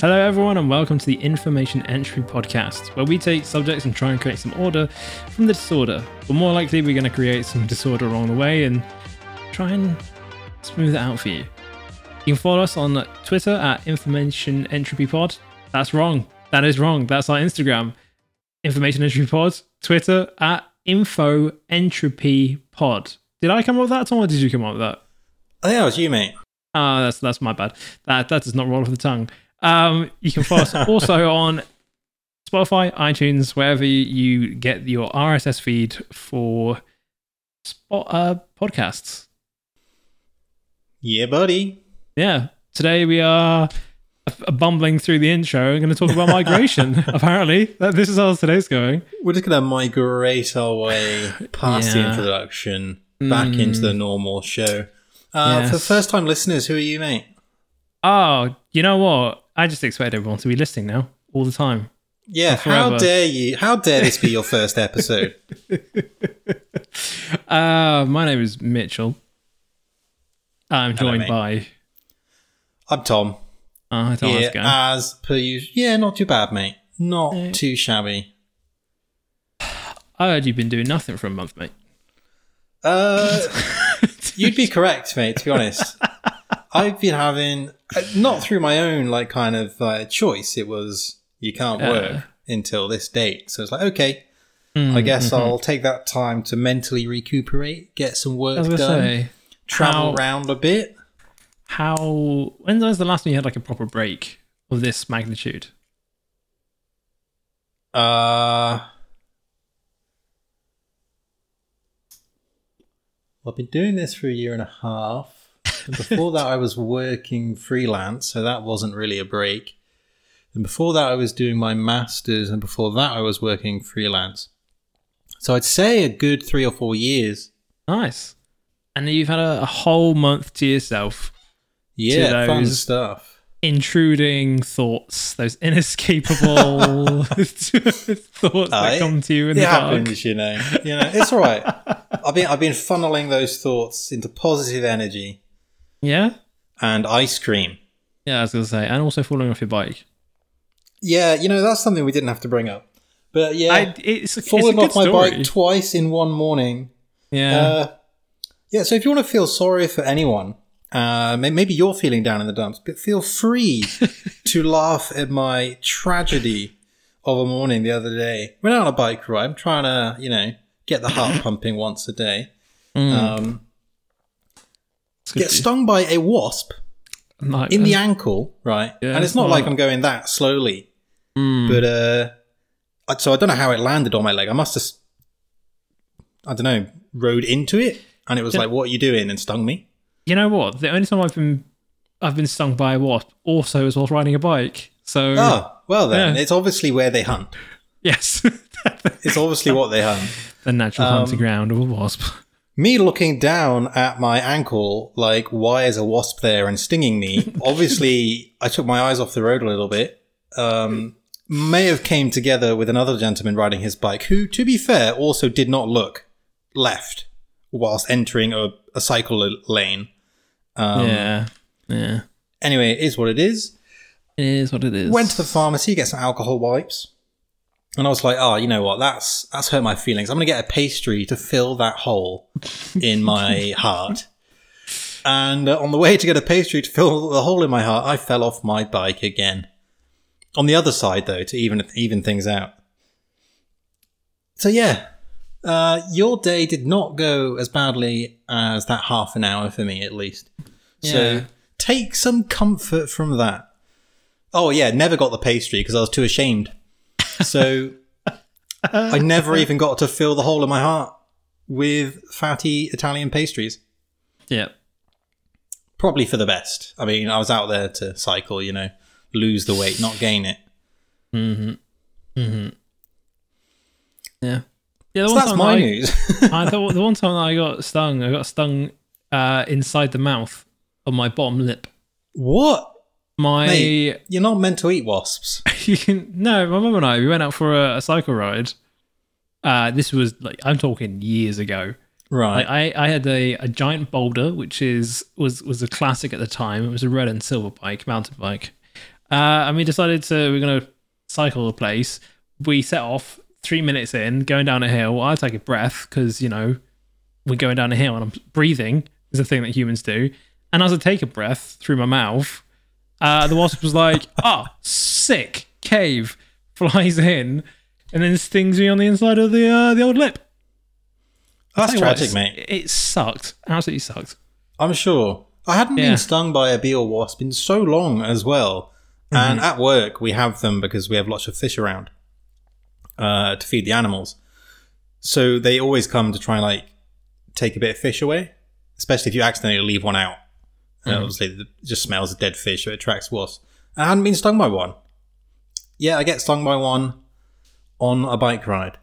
Hello, everyone, and welcome to the Information Entropy Podcast, where we take subjects and try and create some order from the disorder. But more likely, we're going to create some disorder along the way and try and smooth it out for you. You can follow us on Twitter at Information Entropy Pod. That's wrong. That is wrong. That's our Instagram, Information Entropy Pod. Twitter at Info Entropy Pod. Did I come up with that, Tom, or did you come up with that? I think that was you, mate. Ah, that's that's my bad. That that does not roll off the tongue. Um, you can follow us also on Spotify, iTunes, wherever you get your RSS feed for spot uh, podcasts. Yeah, buddy. Yeah, today we are bumbling through the intro. and going to talk about migration. Apparently, this is how today's going. We're just gonna migrate our way past the introduction back Mm. into the normal show. Uh, For first time listeners, who are you, mate? Oh, you know what? I just expect everyone to be listening now all the time. Yeah, how dare you? How dare this be your first episode? Uh, my name is Mitchell. I'm joined mate. by. I'm Tom. Uh, I don't know Here, what's going. as per usual. Yeah, not too bad, mate. Not Yeah. too shabby. I heard you've been doing nothing for a month, mate. Uh, you'd be correct, mate. To be honest, I've been having not through my own like kind of uh, choice. It was you can't work Uh. until this date, so it's like okay. Mm, I guess mhm. I'll take that time to mentally recuperate, get some work done, say, travel how- around a bit. how when was the last time you had like a proper break of this magnitude? Uh, I've been doing this for a year and a half. And before that, I was working freelance, so that wasn't really a break. And before that, I was doing my master's, and before that, I was working freelance. So I'd say a good three or four years. Nice. And you've had a, a whole month to yourself, Yeah, fun stuff. intruding thoughts, those inescapable thoughts that come to you in It the dark. happens, you know. You know, it's all right. I've been I've been funneling those thoughts into positive energy Yeah, and ice cream. yeah. I was gonna say, and also falling off your bike. Yeah, you know that's something we didn't have to bring up. But yeah, I, it's, it's a falling good off my story. bike twice in one morning. Yeah, Uh, yeah, so if you want to feel sorry for anyone, uh, maybe you're feeling down in the dumps, but feel free to laugh at my tragedy of a morning the other day. Went out on a bike ride. I'm trying to, you know, get the heart pumping once a day. Mm, Um, it's get stung by a wasp No, in the ankle, right? Yeah, and it's not well- like I'm going that slowly, mm, but uh, so I don't know how it landed on my leg. I must have, I don't know, rode into it, and it was like, "What are you doing?" and stung me. you know what? The only time I've been I've been stung by a wasp also is whilst riding a bike. So Oh, well then, Yeah. it's obviously where they hunt. yes, It's obviously what they hunt. the natural Um, hunting ground of a wasp. Me looking down at my ankle, like, why is a wasp there and stinging me? obviously, I took my eyes off the road a little bit. Um, may have came together with another gentleman riding his bike, who, to be fair, also did not look left whilst entering a, a cycle lane. Um, yeah, yeah. Anyway, it is what it is. It is what it is. Went to the pharmacy, get some alcohol wipes. And I was like, oh, you know what? That's that's hurt my feelings. I'm gonna get a pastry to fill that hole in my heart. And uh, on the way to get a pastry to fill the hole in my heart, I fell off my bike again. On the other side, though, to even even things out. So yeah, uh, your day did not go as badly as that half an hour for me, at least. Yeah. So take some comfort from that. Oh yeah, never got the pastry because I was too ashamed. So I never even got to fill the hole in my heart with fatty Italian pastries. yeah. Probably for the best. I mean, I was out there to cycle, you know, lose the weight, not gain it. Mm-hmm. Mm-hmm. Yeah. Yeah, the So one that's time my I, news. I, the, the one time that I got stung, I got stung uh, inside the mouth on my bottom lip. what? My Mate, you're not meant to eat wasps. you can no, my mum and I we went out for a, a cycle ride. Uh, this was like I'm talking years ago. Right. Like I, I had a, a giant boulder, which is was was a classic at the time. It was a red and silver bike, mountain bike. Uh, and we decided to we're gonna cycle the place. We set off three minutes in, going down a hill. I take a breath because you know we're going down a hill and I'm breathing is a thing that humans do. And as I take a breath through my mouth, uh, the wasp was like, "Ah, oh, sick cave." Flies in and then stings me on the inside of the uh, the old lip. That's what, tragic, it's- mate. It sucked. Absolutely sucked. I'm sure. I hadn't Yeah. been stung by a bee or wasp in so long as well. And at work, we have them because we have lots of fish around uh, to feed the animals. So they always come to try and like take a bit of fish away, especially if you accidentally leave one out. And hmm. obviously, it just smells of dead fish, so it attracts wasps. I hadn't been stung by one. Yeah, I get stung by one on a bike ride.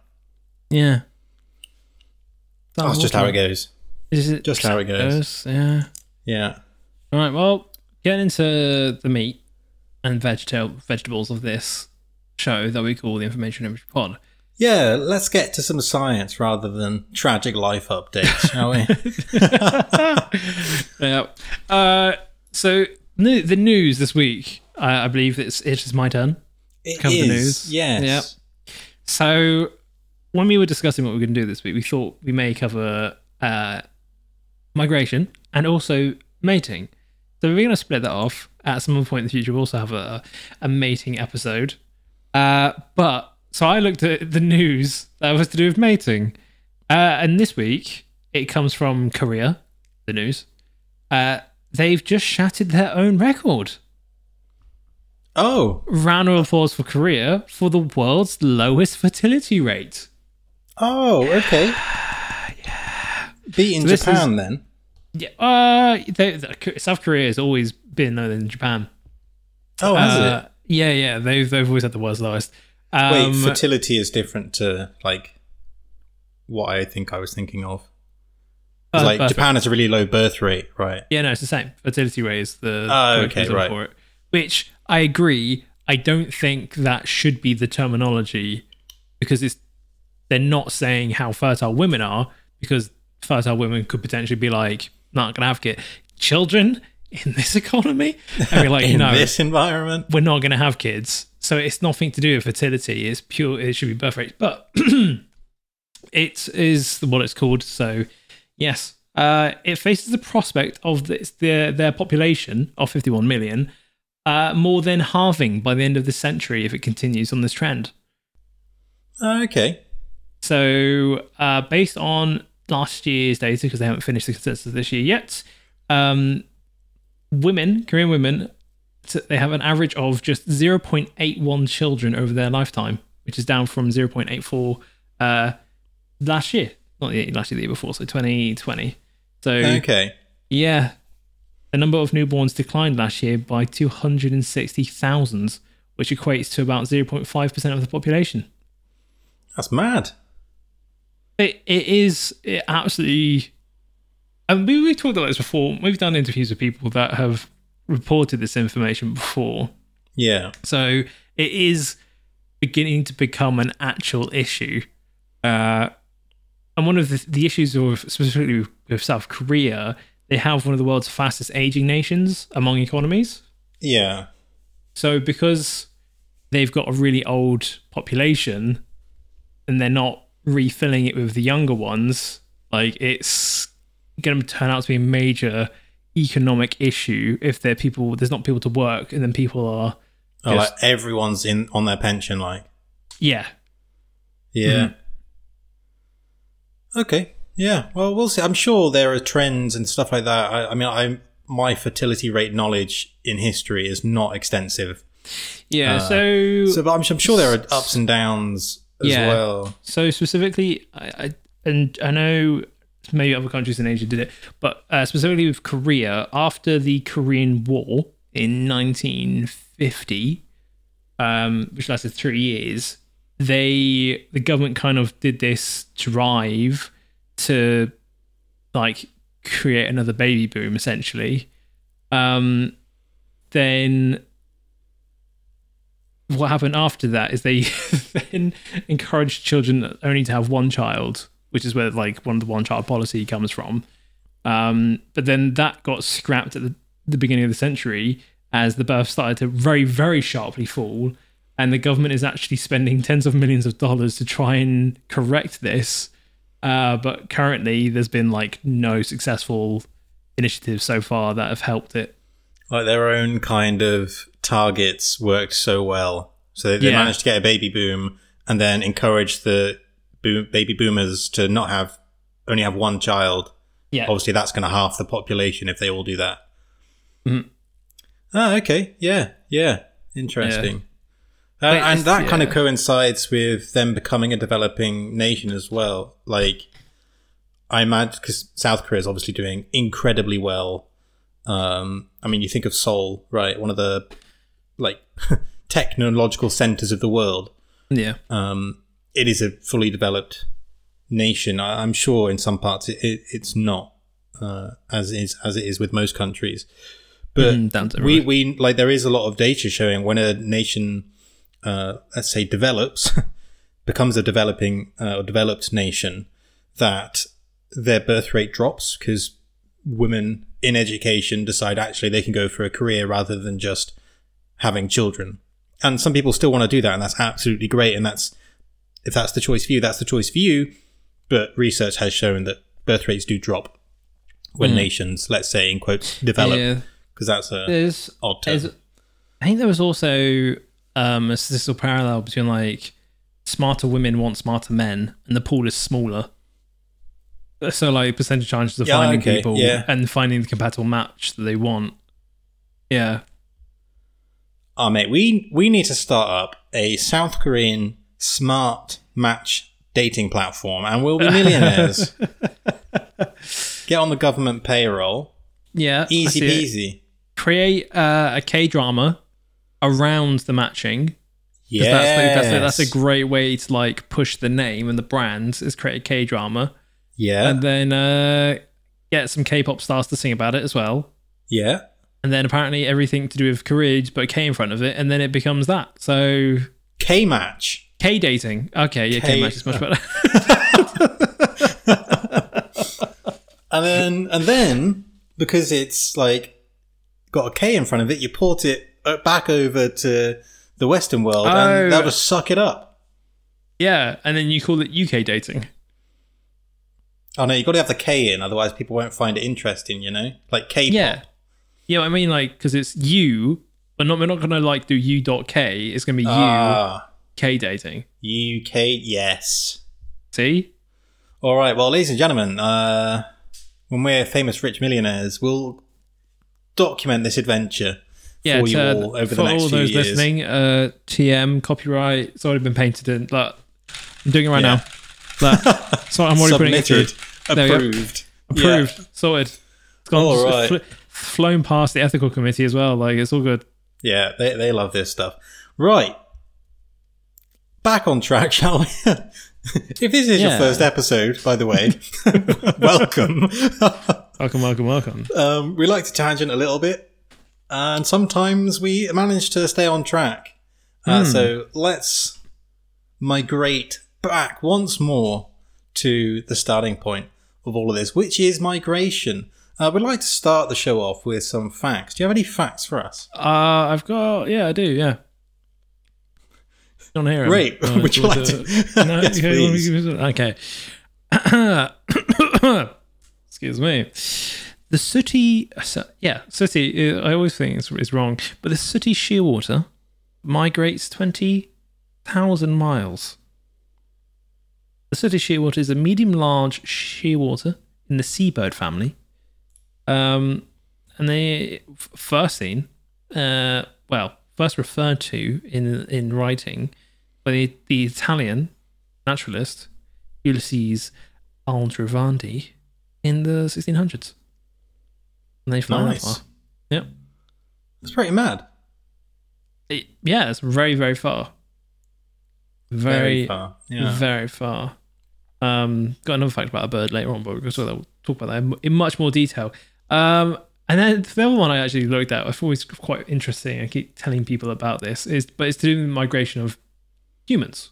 Yeah. That's just how it goes. Is it just how it goes. Yeah. Yeah. All right. Well, getting into the meat and vegetal vegetables of this show that we call the Information Image Pod. Yeah, let's get to some science rather than tragic life updates, shall we? yeah. Uh, so the news this week, I, I believe it's it is my turn. It Cover the news. Yes. Yep. So when we were discussing what we are going to do this week, we thought we may cover uh, migration and also mating. So we're going to split that off at some point in the future. We'll also have a, a mating episode. Uh, but so I looked at the news that was to do with mating, uh, and this week it comes from Korea. The news. Uh, they've just shattered their own record Oh, round of applause for Korea for the world's lowest fertility rate. oh, okay. yeah. Beating So Japan then. Yeah, uh, they, the- South Korea has always been lower than Japan. Oh, has Uh, it? Yeah, yeah, they've they've always had the world's lowest. Um, Wait, fertility is different to like what I think I was thinking of. uh, like Japan has a really low birth rate, right? Yeah, no, it's the same. Fertility rate is the Oh, okay, right. for it. Which I agree. I don't think that should be the terminology because it's they're not saying how fertile women are because fertile women could potentially be like not gonna have kid children in this economy. And be like, In no, this environment. we're not gonna have kids. So it's nothing to do with fertility. It's pure. It should be birth rate, but it is what it's called. So yes, uh, it faces the prospect of this, their their population of 51 million uh, more than halving by the end of the century if it continues on this trend. Oh, okay. So, uh, based on last year's data, because they haven't finished the census this year yet, um, women, Korean women, they have an average of just 0.81 children over their lifetime, which is down from 0.84 uh, last year. Not the last year, the year before, so 2020. So, Okay. yeah, the number of newborns declined last year by 260,000, which equates to about 0.5% of the population. That's mad. It, it is it absolutely. And we, we've talked about this before. We've done interviews with people that have reported this information before. Yeah. So it is beginning to become an actual issue. Uh, and one of the, the issues of specifically with, with South Korea, they have one of the world's fastest aging nations among economies. Yeah. So because they've got a really old population and they're not refilling it with the younger ones, like it's going to turn out to be a major economic issue if there people there's not people to work and then people are Oh, Just- like everyone's in on their pension, like. yeah Yeah. Okay. Yeah. Well, we'll see. I'm sure there are trends and stuff like that. I, I mean, I my fertility rate knowledge in history is not extensive, yeah Uh, so so but I'm, I'm sure there are ups and downs as Yeah. well. So specifically, I, I and I know maybe other countries in Asia did it, but uh, specifically with Korea, after the Korean War in 1950, um, which lasted three years, they the government kind of did this drive to like create another baby boom, essentially. Um, then what happened after that is they then encouraged children only to have one child, which is where like one of the one child policy comes from. Um, but then that got scrapped at the, the beginning of the century, as the birth started to very, very sharply fall. And the government is actually spending tens of millions of dollars to try and correct this. Uh, but currently, there's been like no successful initiatives so far that have helped it. Like their own kind of targets worked so well. So they, they Yeah. managed to get a baby boom and then encourage the boom, baby boomers to not have only have one child. Yeah. Obviously, that's going to half the population if they all do that. Mhm. Ah, okay. Yeah. Yeah. Interesting. Uh, Wait, and it's- that kind of coincides with them becoming a developing nation as well. Like, I imagine because South Korea is obviously doing incredibly well. Um, I mean, you think of Seoul, right? One of the like technological centers of the world. Yeah. Um, it is a fully developed nation. I, I'm sure in some parts it, it, it's not uh, as is as it is with most countries. But to we we like there is a lot of data showing when a nation, uh, let's say, develops, becomes a developing uh, or developed nation, that their birth rate drops because women in education decide actually they can go for a career rather than just having children. And some people still want to do that, and that's absolutely great. And that's if that's the choice for you, that's the choice for you. But research has shown that birth rates do drop when nations, let's say in quotes, develop, Yeah. because that's a There's odd term. There's, I think there was also um, a statistical parallel between like smarter women want smarter men, and the pool is smaller. So like percentage chances of Yeah, finding okay, people yeah. and finding the compatible match that they want. Yeah, Oh, mate, we we need to start up a South Korean smart match dating platform, and we'll be millionaires. Get on the government payroll, yeah, easy it. peasy. Create uh, a K drama around the matching. Yeah, that's, like, that's, a, that's a great way to like push the name and the brand is create a K drama, yeah, and then uh, get some K-pop stars to sing about it as well. yeah. and then apparently everything to do with careers but K in front of it, and then it becomes that. So K match. K dating. Okay, yeah, K, K- match is much better. And then, and then, because it's like got a K in front of it, you port it uh, back over to the Western world, Oh. and they'll just suck it up. yeah, and then you call it UK dating. Oh no, you've got to have the K in, otherwise people won't find it interesting. You know, like K-pop. Yeah, yeah. I mean, like, because it's you, but not we're not gonna like do U dot K. It's gonna be you Ah, K dating. UK, yes. See? All right, well, ladies and gentlemen, uh, when we're famous rich millionaires, we'll document this adventure Yeah, for you to- all over the next all few those years. listening, uh, TM copyright. It's already been painted in. Like, I'm doing it right Yeah. now. Like, so I'm already putting it through. There approved. Approved. Sorted. It's gone. All right. fl- flown past the ethical committee as well. Like it's all good. Yeah, they, they love this stuff. Right. Back on track, shall we? if this is your first episode, by the way, welcome. Welcome, welcome, welcome. um, we like to tangent a little bit, and sometimes we manage to stay on track. Uh, So let's migrate back once more to the starting point of all of this, which is migration. Uh, we'd like to start the show off with some facts. Do you have any facts for us? Uh, I've got. Yeah, I do. Yeah. Don't hear 'em. Great. Uh, Would you like it- to? No, yes, okay. Okay. Excuse me. The sooty, so- yeah, sooty. uh, I always think it's, it's wrong, but the sooty shearwater migrates twenty thousand miles. The sooty shearwater is a medium-large shearwater in the seabird family. Um, and they f- first seen, uh, well, first referred to in in writing by the, the Italian naturalist Ulysses Aldrovandi in the 1600s. And they fly Nice. that far. Yep. It's pretty mad. It- yeah, it's very, very far. Very, far. Yeah. very far. Um, got another fact about a bird later on, but we'll talk talk about that in- much more detail. Um, and then the other one I actually looked at, I thought was quite interesting. I keep telling people about this, is but it's to do with the migration of humans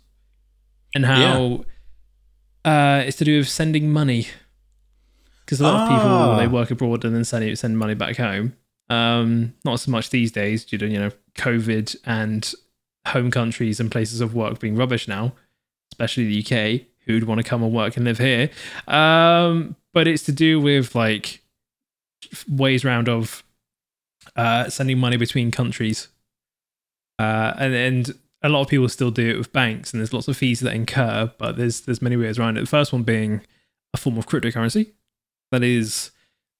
and how uh, it's to do with sending money. Because a lot of Ah. people they work abroad and then send send money back home. Um, not so much these days due to you know COVID and home countries and places of work being rubbish now, especially the UK. Who'd want to come and work and live here? Um, but it's to do with like ways round of uh, sending money between countries, uh, and and a lot of people still do it with banks, and there's lots of fees that incur. But there's there's many ways around it. The first one being a form of cryptocurrency that is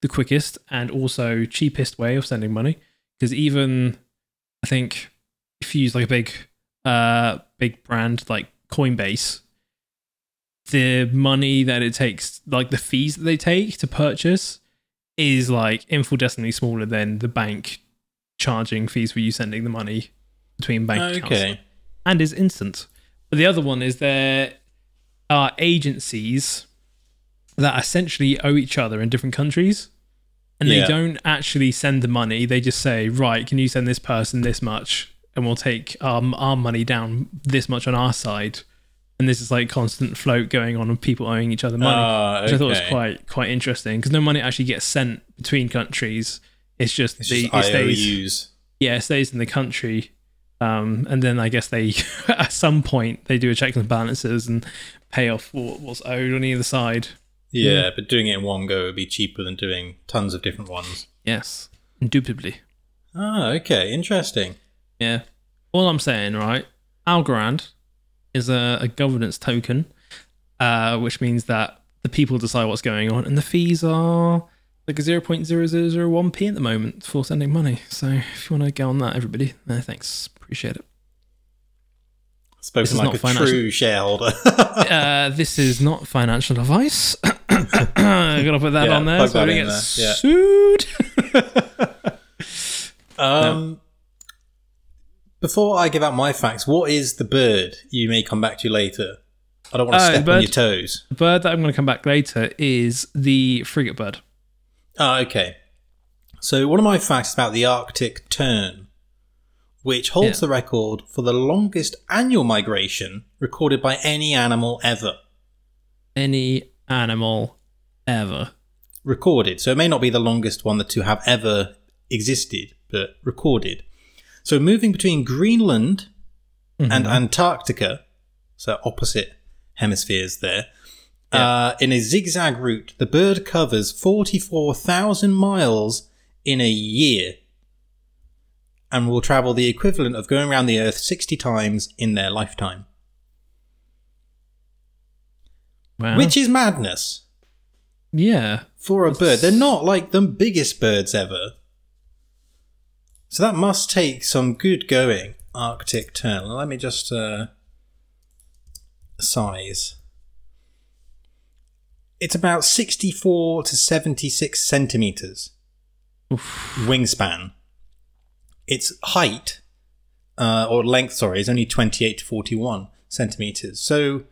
the quickest and also cheapest way of sending money. Because even I think if you use like a big uh big brand like Coinbase, the money that it takes, like the fees that they take to purchase, is like infinitesimally smaller than the bank charging fees for you sending the money between bank accounts Okay. And is instant. But the other one is there are agencies that essentially owe each other in different countries. And they Yeah. don't actually send the money. They just say, right, can you send this person this much? And we'll take um, our money down this much on our side. And this is like constant float going on of people owing each other money. Ah, Which I thought was quite quite interesting because no money actually gets sent between countries. It's just It's the just it stays IOUs. yeah, it stays in the country. Um, and then I guess they, at some point, they do a checks and balances and pay off what, what's owed on either side. Yeah, but doing it in one go would be cheaper than doing tons of different ones. Yes, indubitably. Ah, okay, interesting. Yeah. All I'm saying, right? Algorand is a, a governance token, uh, which means that the people decide what's going on, and the fees are like a 0.0001p at the moment for sending money. So if you want to go on that, everybody, uh, thanks. Appreciate it. Spoken like not a financial- true shareholder. uh, this is not financial advice. I gotta put that Yeah, on there so I don't get there, yeah. sued. um, Before I give out my facts, what is the bird you may come back to later? I don't want to Uh, step on bird- your toes. the bird that I'm going to come back later is the frigate bird. Ah, okay. So one of my facts about the Arctic tern, which holds Yeah. the record for the longest annual migration recorded by any animal ever. Any animal ever. recorded. So it may not be the longest one that to have ever existed, but recorded. So moving between Greenland and Antarctica, so opposite hemispheres there, uh, in a zigzag route, the bird covers 44,000 miles in a year and will travel the equivalent of going around the Earth 60 times in their lifetime, Wow. which is madness. yeah. for a bird. They're not like the biggest birds ever. So that must take some good going. Arctic tern. Let me just uh, size. It's about sixty-four to seventy-six centimeters wingspan. Its height uh, or length, sorry, is only twenty-eight to forty-one centimeters. So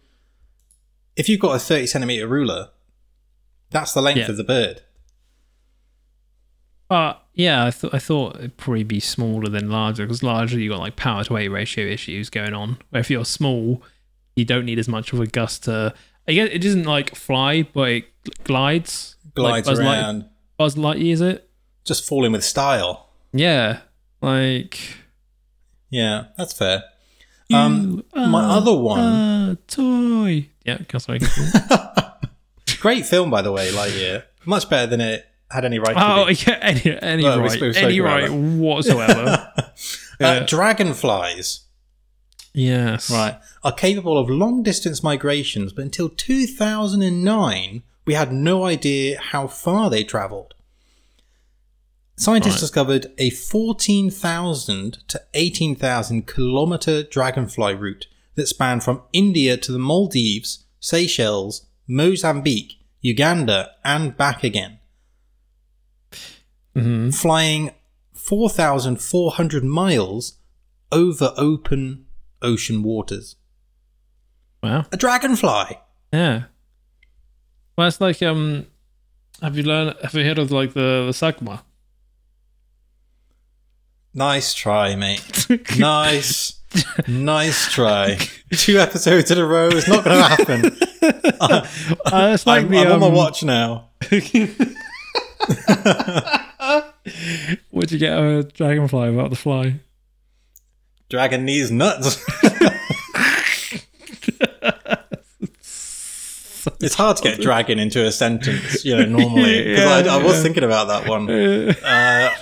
if you've got a thirty centimeter ruler, that's the length Yeah. of the bird. Uh, yeah, I, th- I thought it'd probably be smaller than larger because larger you got like power to weight ratio issues going on. Where if you're small, you don't need as much of a gust to. I guess it doesn't like fly, but it glides. like Glides Buzz, Light- around, Buzz Lightyear, is it? just falling with style. Yeah, like Yeah, that's fair. Um, my other one, toy. Yeah, sorry. great film by the way, Lightyear. Much better than it had any right oh yeah, any any right, spoke- any right whatsoever. Uh, yeah. dragonflies, yes, right, are capable of long distance migrations, but until 2009, we had no idea how far they travelled. Scientists Right. discovered a 14,000 to 18,000 kilometre dragonfly route that spanned from India to the Maldives, Seychelles, Mozambique, Uganda, and back again. hmm Flying 4,400 miles over open ocean waters. Wow. A dragonfly! Yeah. Well, it's like um, have you learned? Have you heard of like the the sagma? Nice try, mate. nice. nice try. Two episodes in a row is not going to happen. Uh, it's like I'm, the I'm on my um, watch now. Would you get a dragonfly about the fly? Dragon needs nuts. it's hard to get dragon into a sentence, you know, normally. Because I, I was thinking about that one. Uh,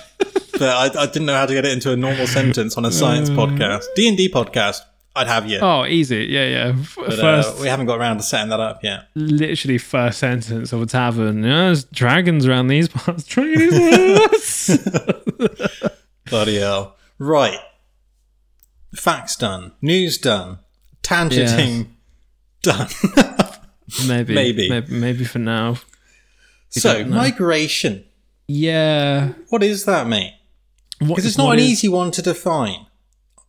but I, I didn't know how to get it into a normal sentence on a science podcast. D&D podcast, I'd have you. Oh, easy. Yeah, yeah. But uh, first, we haven't got around to setting that up yet. literally first sentence of a tavern. Yeah, there's dragons around these parts. Dragons. Bloody hell. Right. Facts done. News done. Tangenting done. maybe, Maybe. maybe, maybe for now. so, migration. Yeah. What is that, mate? Because it's not an is- easy one to define.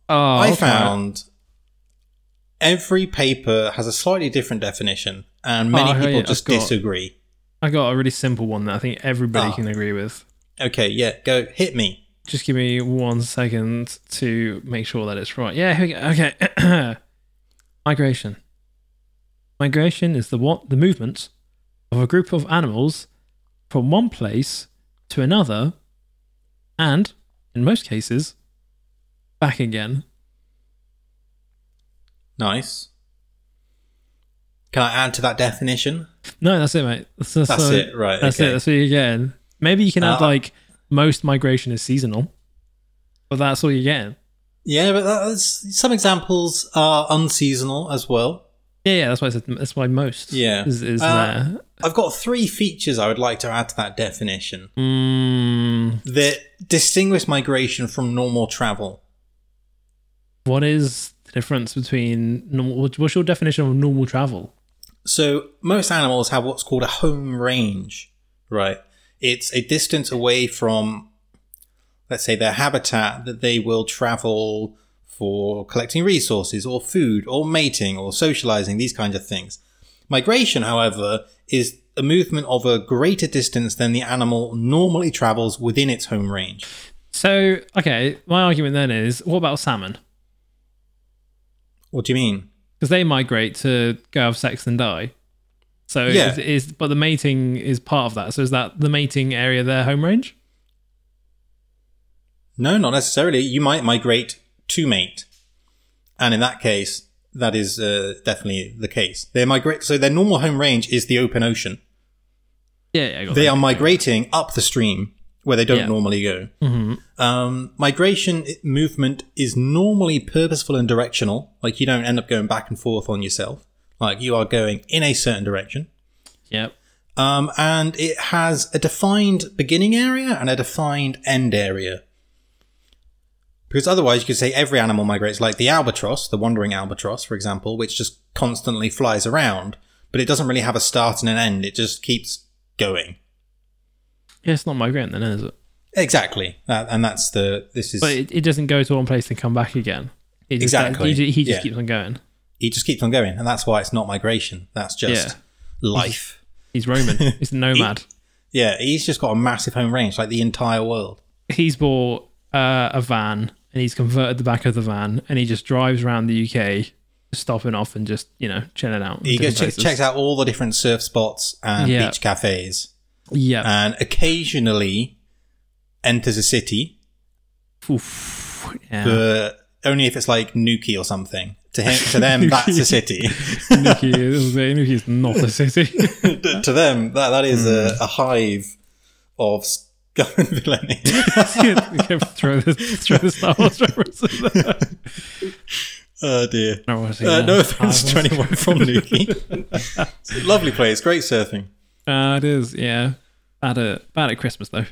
Oh, I okay. found every paper has a slightly different definition, and many Oh, people just got- disagree. I got a really simple one that I think everybody Ah. can agree with. Okay, yeah, go hit me. Just give me one second to make sure that it's right. Yeah, here we go. okay. Migration. Migration is the what the movement of a group of animals from one place to another, and in most cases, back again. Nice. Can I add to that definition? No, that's it, mate. That's, that's, That's it, right? That's okay. it. That's what you're getting. Maybe you can add Uh, like most migration is seasonal, but that's all you're getting. Yeah, but that's, some examples are unseasonal as well. Yeah, yeah. That's why I said that's why most. Yeah. is, is Uh, there. I've got three features I would like to add to that definition Mm, that distinguish migration from normal travel. what is the difference between normal? What's your definition of normal travel? So most animals have what's called a home range, right? It's a distance away from, let's say, their habitat that they will travel for collecting resources or food or mating or socializing, these kinds of things. Migration, however, is a movement of a greater distance than the animal normally travels within its home range. So, okay, my argument then is, what about salmon? What do you mean? Because they migrate to go have sex and die. So, Yeah. is, is but the mating is part of that. So, is that the mating area their home range? No, not necessarily. You might migrate to mate, and in that case, that is uh, definitely the case. They migrate, so their normal home range is the open ocean. Yeah, yeah. I got They that. are migrating up the stream where they don't Yeah. normally go. Mhm. Um, migration movement is normally purposeful and directional. Like you don't end up going back and forth on yourself. Like you are going in a certain direction. Yep. Um, and it has a defined beginning area and a defined end area. Because otherwise, you could say every animal migrates, like the albatross, the wandering albatross, for example, which just constantly flies around, but it doesn't really have a start and an end. It just keeps going. Yeah, it's not migrating then, is it? Exactly, that, and that's the. This is. But it, it doesn't go to one place and come back again. It just, Exactly, He, he just yeah. keeps on going. He just keeps on going, and that's why it's not migration. That's just Yeah. life. He's Roman. He's a nomad. Yeah, he's just got a massive home range, like the entire world. he's bought uh, a van and he's converted the back of the van and he just drives around the UK, stopping off and just you know chilling out. He goes, checks out all the different surf spots and Yeah. beach cafes, Yeah. and occasionally enters a city, Oof. Yeah. but only if it's like Newquay or something. To him, to them, that's a city. Newquay is, Newquay's not a city. to them, that that is Hmm. a, a hive of scum and villainy. throw this, throw the Star Wars references. there. oh dear. No, Uh, no offense to anyone from Newquay. Lovely place, great surfing. Uh, it is, yeah. Bad at bad at Christmas though.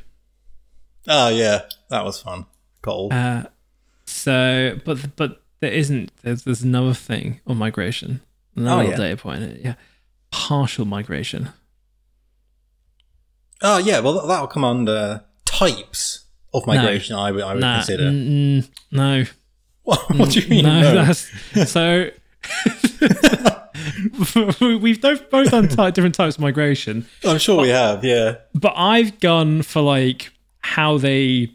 Oh yeah, that was fun. Cold. Uh, so, but but there isn't. There's there's another thing on migration. Another Oh, yeah. data point. Yeah, partial migration. oh yeah, well that'll come under types of migration. I would I would Nah, consider. mm, no, What, what do you mean? no, no? that's so. We've both done different types of migration, I'm sure we have. Yeah. but I've gone for like how they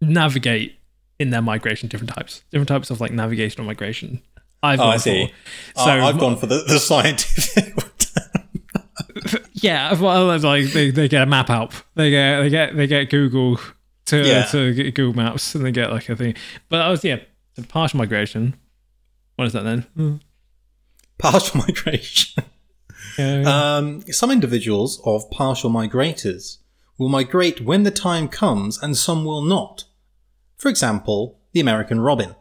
navigate in their migration. Different types, different types of like navigational migration. I've Oh, gone I see. for. So I- I've gone for the, the scientific. Yeah, well, it's like they, they get a map up. They get they get they get Google to Yeah. to get Google Maps, and they get like a thing. But I was yeah, the partial migration. What is that then? Partial migration. Yeah. Um, some individuals of partial migrators will migrate when the time comes and some will not. For example, the American robin.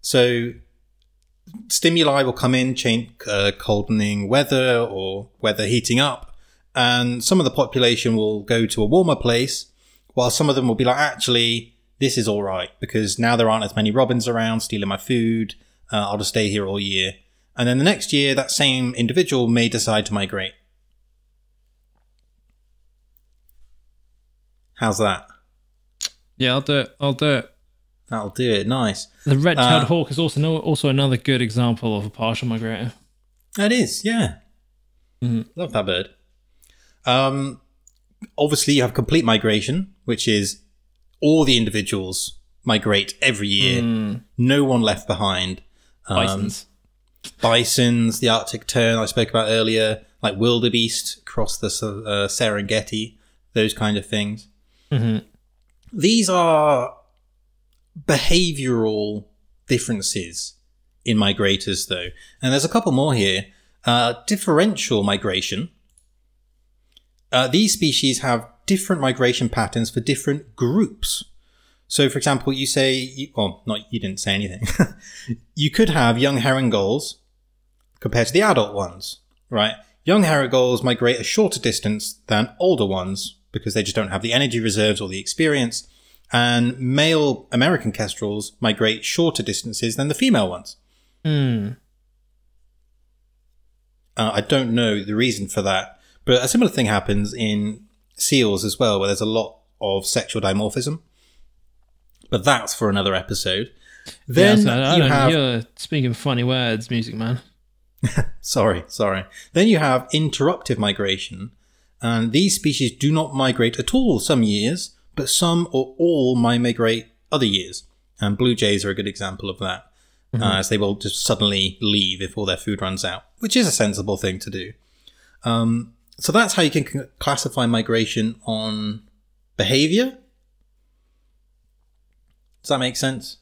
So, stimuli will come in, change, uh, coldening weather or weather heating up, and some of the population will go to a warmer place, while some of them will be like, actually, this is all right because now there aren't as many robins around stealing my food. Uh, I'll just stay here all year. And then the next year, that same individual may decide to migrate. How's that? Yeah, I'll do it. I'll do it. That'll do it. Nice. The red-tailed Uh, hawk is also no, also another good example of a partial migrator. That is, yeah. Mhm. Love that bird. Um, obviously, you have complete migration, which is all the individuals migrate every year. Mm, No one left behind. Um, bisons. bisons, the Arctic tern I spoke about earlier, like wildebeest across the uh, Serengeti, those kind of things. Mhm. These are behavioral differences in migrators, though. And there's a couple more here. Uh, differential migration. Uh, these species have different migration patterns for different groups. So, for example, you say, you, well, not you didn't say anything. you could have young herring gulls compared to the adult ones, right? Young herring gulls migrate a shorter distance than older ones because they just don't have the energy reserves or the experience. And male American kestrels migrate shorter distances than the female ones. Mm. Uh, I don't know the reason for that, but a similar thing happens in seals as well, where there's a lot of sexual dimorphism. But that's for another episode. Then yeah, you have you're speaking funny words, music man. Sorry, sorry. Then you have interruptive migration, and these species do not migrate at all some years, but some or all might migrate other years. And blue jays are a good example of that, uh, as they will just suddenly leave if all their food runs out, which is a sensible thing to do. Um, so that's how you can c- classify migration on behavior. Does that make sense?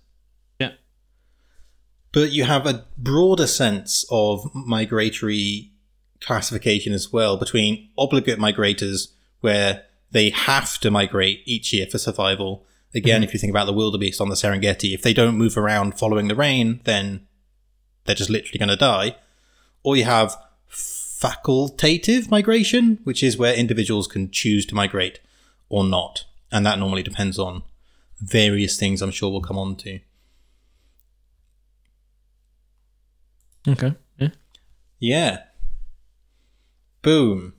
Yeah. but you have a broader sense of migratory classification as well between obligate migrators where they have to migrate each year for survival. Again, mm-hmm. if you think about the wildebeest on the Serengeti, if they don't move around following the rain, then they're just literally going to die. Or you have facultative migration, which is where individuals can choose to migrate or not. And that normally depends on various things I'm sure we'll come on to. Okay. Yeah. Yeah. Boom.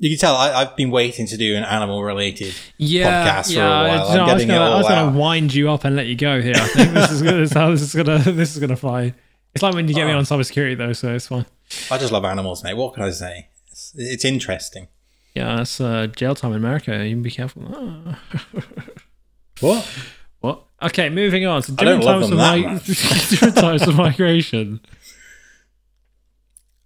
You can tell I, I've been waiting to do an animal related Yeah, podcast for a while. I, I'm getting I was gonna wind you up and let you go here. I think this is gonna, this is how this is gonna this is gonna fly. It's like when you get me Oh. on cybersecurity though, so it's fine. I just love animals, mate. What can I say? It's, it's interesting. Yeah, that's uh, jail time in America. You can be careful. Ah. What? What? Okay, moving on. So different types of mi- different types of migration.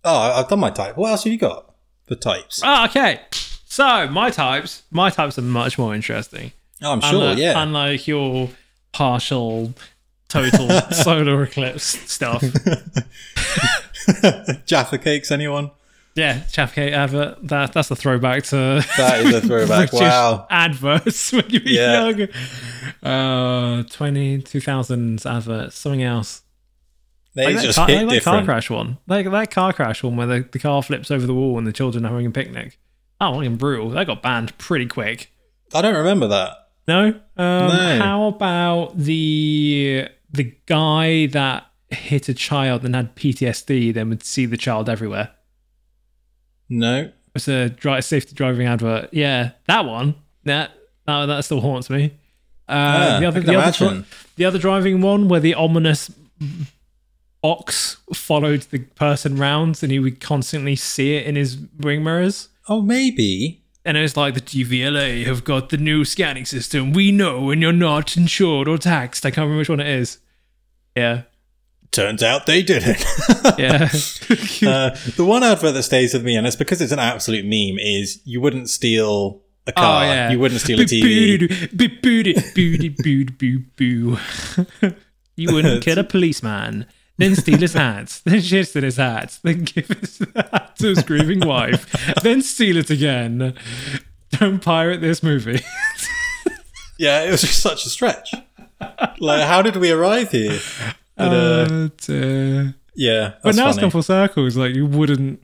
Oh, I've done my type. What else have you got for types? Oh, okay. So my types, my types are much more interesting. Oh, I'm sure, unlike, yeah. Unlike your partial, total solar eclipse stuff. Jaffa cakes, anyone? Yeah, Jaffa cake advert. That that's a throwback to That is a throwback. Wow. adverts when you were Yeah. young. Uh, 20, 2000s adverts. Something else. They Like that, just car, hit like that car crash one. Like that car crash one where the, the car flips over the wall and the children are having a picnic. Oh, fucking brutal. That got banned pretty quick. I don't remember that. No? Um, No. How about the the guy that hit a child and had PTSD, then would see the child everywhere? No. It's a dri safety driving advert. Yeah, that one. That that, that still haunts me. Uh, Yeah, the other, the other, the other driving one where the ominous ox followed the person rounds and he would constantly see it in his ring mirrors. Oh, maybe. And it was like the DVLA have got the new scanning system. We know when you're not insured or taxed. I can't remember which one it is. Yeah. Turns out they didn't. Yeah. uh, the one advert that stays with me, and it's because it's an absolute meme, is you wouldn't steal a car. Oh, yeah. You wouldn't steal a TV. TV. You wouldn't kill a policeman, then steal his hat, then shit in his hat, then give his hat to his grieving wife, then steal it again. Don't pirate this movie. Yeah, it was just such a stretch. like, how did we arrive here? But, uh, uh, yeah, but now it's funny. gone full circle. It's like you wouldn't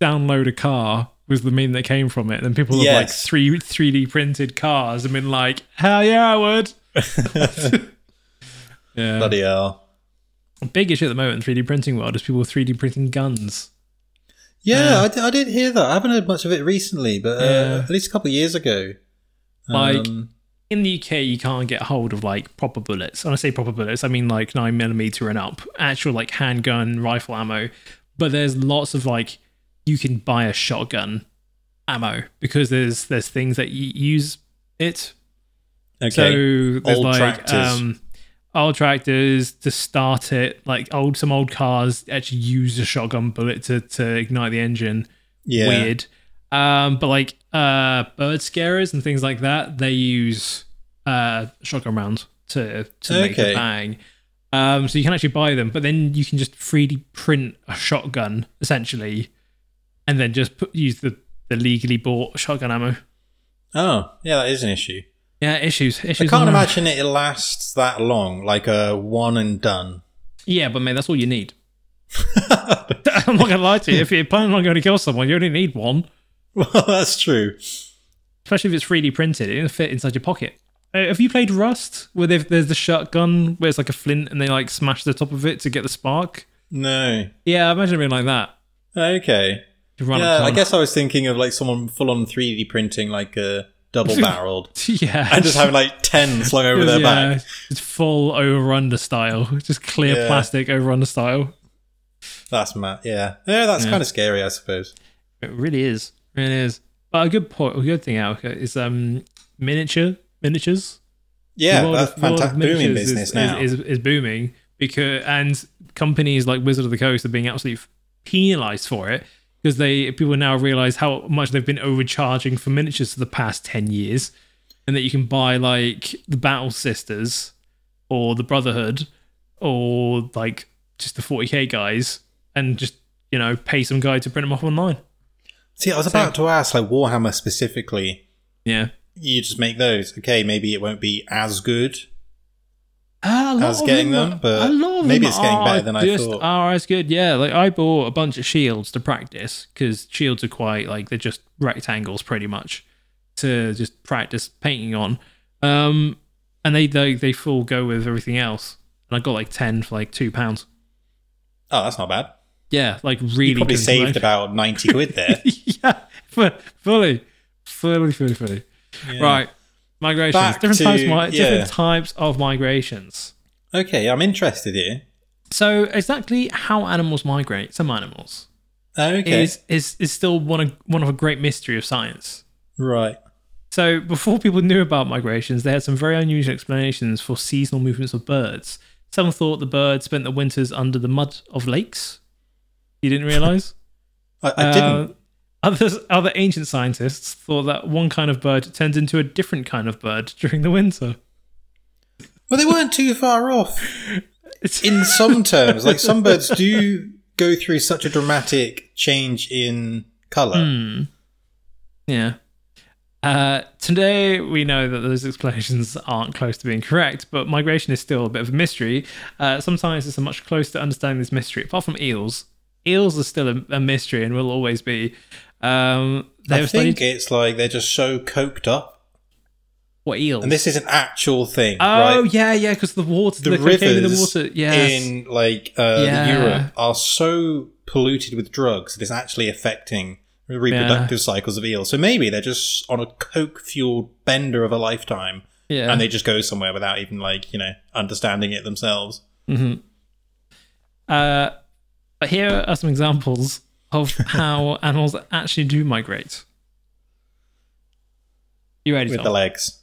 download a car was the meme that came from it. And then people have like three 3D printed cars and been like, hell yeah, I would. yeah. Bloody hell. Big issue at the moment in 3D printing world is people 3D printing guns. Yeah, I, did, I did hear that. I haven't heard much of it recently, but uh, Yeah. at least a couple of years ago. Like- Um, In the UK, you can't get hold of like proper bullets. When I say proper bullets, I mean like nine millimeter and up, actual like handgun rifle ammo. But there's lots of like you can buy a shotgun ammo because there's there's things that you use it. okay. So there's Old like tractors. um old tractors to start it, like old some old cars actually use a shotgun bullet to to ignite the engine. yeah. weird. Um, but like uh, bird scarers and things like that, they use uh, shotgun rounds to to make the Okay. bang. Um, so you can actually buy them, but then you can just 3D print a shotgun essentially, and then just put, use the the legally bought shotgun ammo. Oh, yeah, that is an issue. Yeah, issues. Issues. I can't imagine it lasts that long, like a one and done. Yeah, but mate, that's all you need. I'm not gonna lie to you. If you're planning on going to kill someone, you only need one. well, that's true. especially if it's 3D printed, it'll fit inside your pocket. Uh, have you played Rust, where there's the shotgun where it's like a flint and they like smash the top of it to get the spark? No. Yeah, I imagine it being like that. Okay. Yeah, I guess I was thinking of like someone full on 3D printing like a double barreled yeah, and just having like 10 slung over their yeah, back. It's full over under style, just clear Yeah. plastic over under style. That's mad. Yeah. Yeah, that's Yeah. kind of scary, I suppose. It really is, really is. But a good point, a good thing, Alka, is um miniature miniatures. Yeah, The that's of- the world of fantastic. Booming miniatures business is, now. Is, is, is booming because and companies like Wizard of the Coast are being absolutely penalized for it because they people now realize how much they've been overcharging for miniatures for the past 10 years and that you can buy like the Battle Sisters or the Brotherhood or like just the 40k guys and just you know pay some guy to print them off online. See, I was about to ask, like Warhammer specifically, Yeah. you just make those. Okay, maybe it won't be as good. Ah, a lot As of getting them, them, but a lot of maybe it's getting better than I thought. Are as good, yeah. Like I bought a bunch of shields to practice because shields are quite like they're just rectangles pretty much to just practice painting on. Um, and they they they full go with everything else. And I got like ten for like two pounds. Oh, that's not bad. Yeah, like really You probably saved about 90 quid there. yeah, fu- fully, fully, fully, fully. Right, migrations. Back different to- types. Mi- yeah. Different types of migrations. Okay, I'm interested here. So exactly how animals migrate, some animals, Okay. is is is still one of one of a great mystery of science. right. So before people knew about migrations, they had some very unusual explanations for seasonal movements of birds. Some thought the birds spent the winters under the mud of lakes. You didn't realize? I, I didn't. Uh, Others, other ancient scientists thought that one kind of bird turns into a different kind of bird during the winter. Well, they weren't too far off in some terms. Like some birds do go through such a dramatic change in color. Hmm. Yeah. Uh, today, we know that those explanations aren't close to being correct, but migration is still a bit of a mystery. Uh, some scientists are much closer to understanding this mystery, apart from eels. Eels are still a, a mystery and will always be. Um, they I think studied it's like they're just so coked up, what eels? and this is an actual thing, oh right? yeah, yeah, because the water, The, the, cocaine in the rivers water, yes. in like uh, Yeah. Europe are so polluted with drugs that it's actually affecting the reproductive cycles of eels. So maybe they're just on a coke fueled bender of a lifetime, yeah, and they just go somewhere without even like you know understanding it themselves. Uh, but here are some examples of how animals actually do migrate. You ready? with Tom? the legs.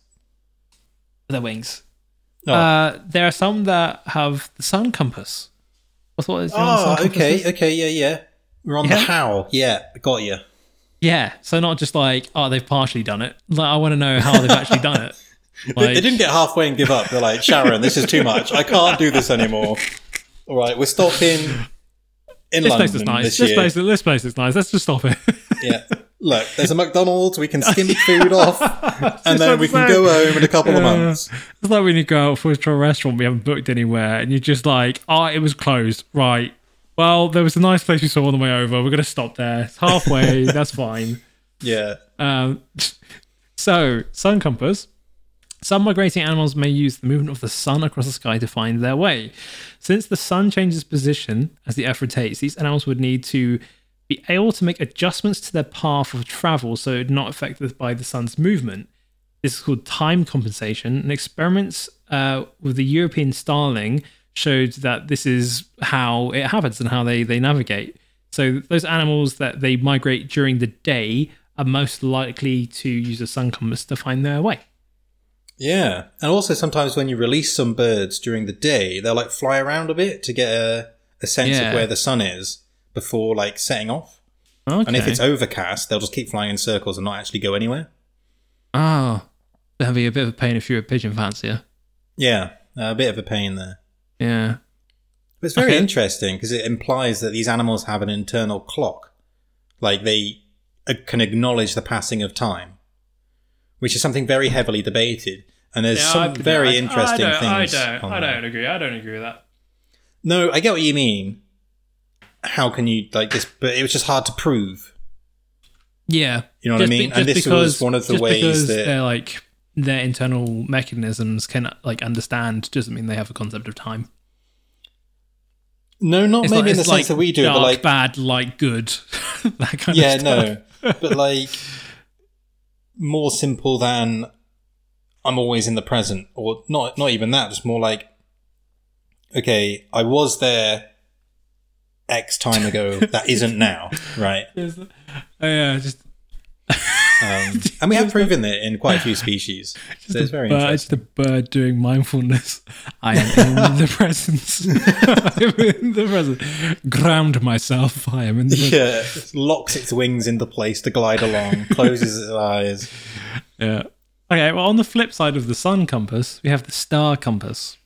their wings. Oh. Uh, there are some that have the sun compass. That's what it's Oh, okay, okay, yeah, yeah. We're on Yeah. the how. Yeah, got you. Yeah, so not just like, oh, they've partially done it. Like, I want to know how they've actually done it. Like, they didn't get halfway and give up. They're like, Sharon, this is too much. I can't do this anymore. All right, we're stopping in this London place is nice. this This place, this place is nice. Let's just stop it. Yeah. Look, there's a McDonald's. We can skim the food off, and then we can go home in a couple of months. It's like when you go out for a restaurant, we haven't booked anywhere, and you're just like, oh, it was closed. Right. Well, there was a nice place we saw on the way over. We're going to stop there. It's halfway. That's fine. Yeah. Um, so, sun compass. Some migrating animals may use the movement of the sun across the sky to find their way. Since the sun changes position as the Earth rotates, these animals would need to be able to make adjustments to their path of travel so it's not affected by the sun's movement. This is called time compensation. And experiments uh, with the European starling showed that this is how it happens and how they, they navigate. So those animals that they migrate during the day are most likely to use a sun compass to find their way. Yeah. And also sometimes when you release some birds during the day, they'll like fly around a bit to get a, a sense Yeah. of where the sun is before like setting off. Okay. And if it's overcast, they'll just keep flying in circles and not actually go anywhere. oh, that'd be a bit of a pain if you're a pigeon fancier. Yeah. A bit of a pain there. Yeah. But it's very Okay. interesting because it implies that these animals have an internal clock. Like they uh, can acknowledge the passing of time, which is something very heavily debated. And there's some very interesting things. on there. agree. I don't agree with that. No, I get what you mean. How can you like this? But it was just hard to prove. Yeah. You know what I Just be- mean? And just this was one of the ways because that- they're like their internal mechanisms can like understand doesn't mean they have a concept of time. No, not It's maybe like, in the sense like that we do, dark, but like bad, like good. that kind yeah, of stuff. Yeah, no, but like more simple than I'm always in the present, or not. Not even that. Just more like, okay, I was there X time ago. that isn't now, right? Oh, yeah, just Um, and we have proven it in quite a few species. So it's very bird, interesting. the bird doing mindfulness. I am in the presence. I am in the present. Ground myself. I am in the present. Yeah, locks its wings into place to glide along, closes its eyes. Yeah. Okay, well, on the flip side of the sun compass, we have the star compass.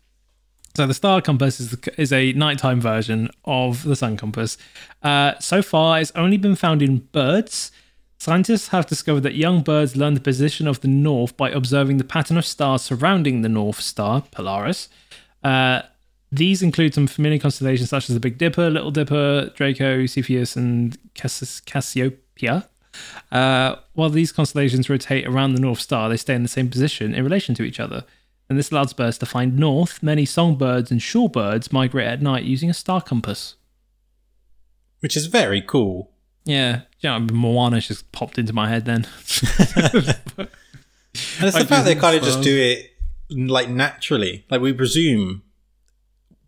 So the star compass is, the, is a nighttime version of the sun compass. Uh, so far, it's only been found in birds. Scientists have discovered that young birds learn the position of the north by observing the pattern of stars surrounding the North Star, Polaris. Uh, these include some familiar constellations such as the Big Dipper, Little Dipper, Draco, Cepheus, and Cassis- Cassiopeia. Uh, while these constellations rotate around the North Star, they stay in the same position in relation to each other. And this allows birds to find north. Many songbirds and shorebirds migrate at night using a star compass. Which is very cool. Yeah, yeah. Moana just popped into my head then. And it's the fact they kind of just do it like naturally. Like we presume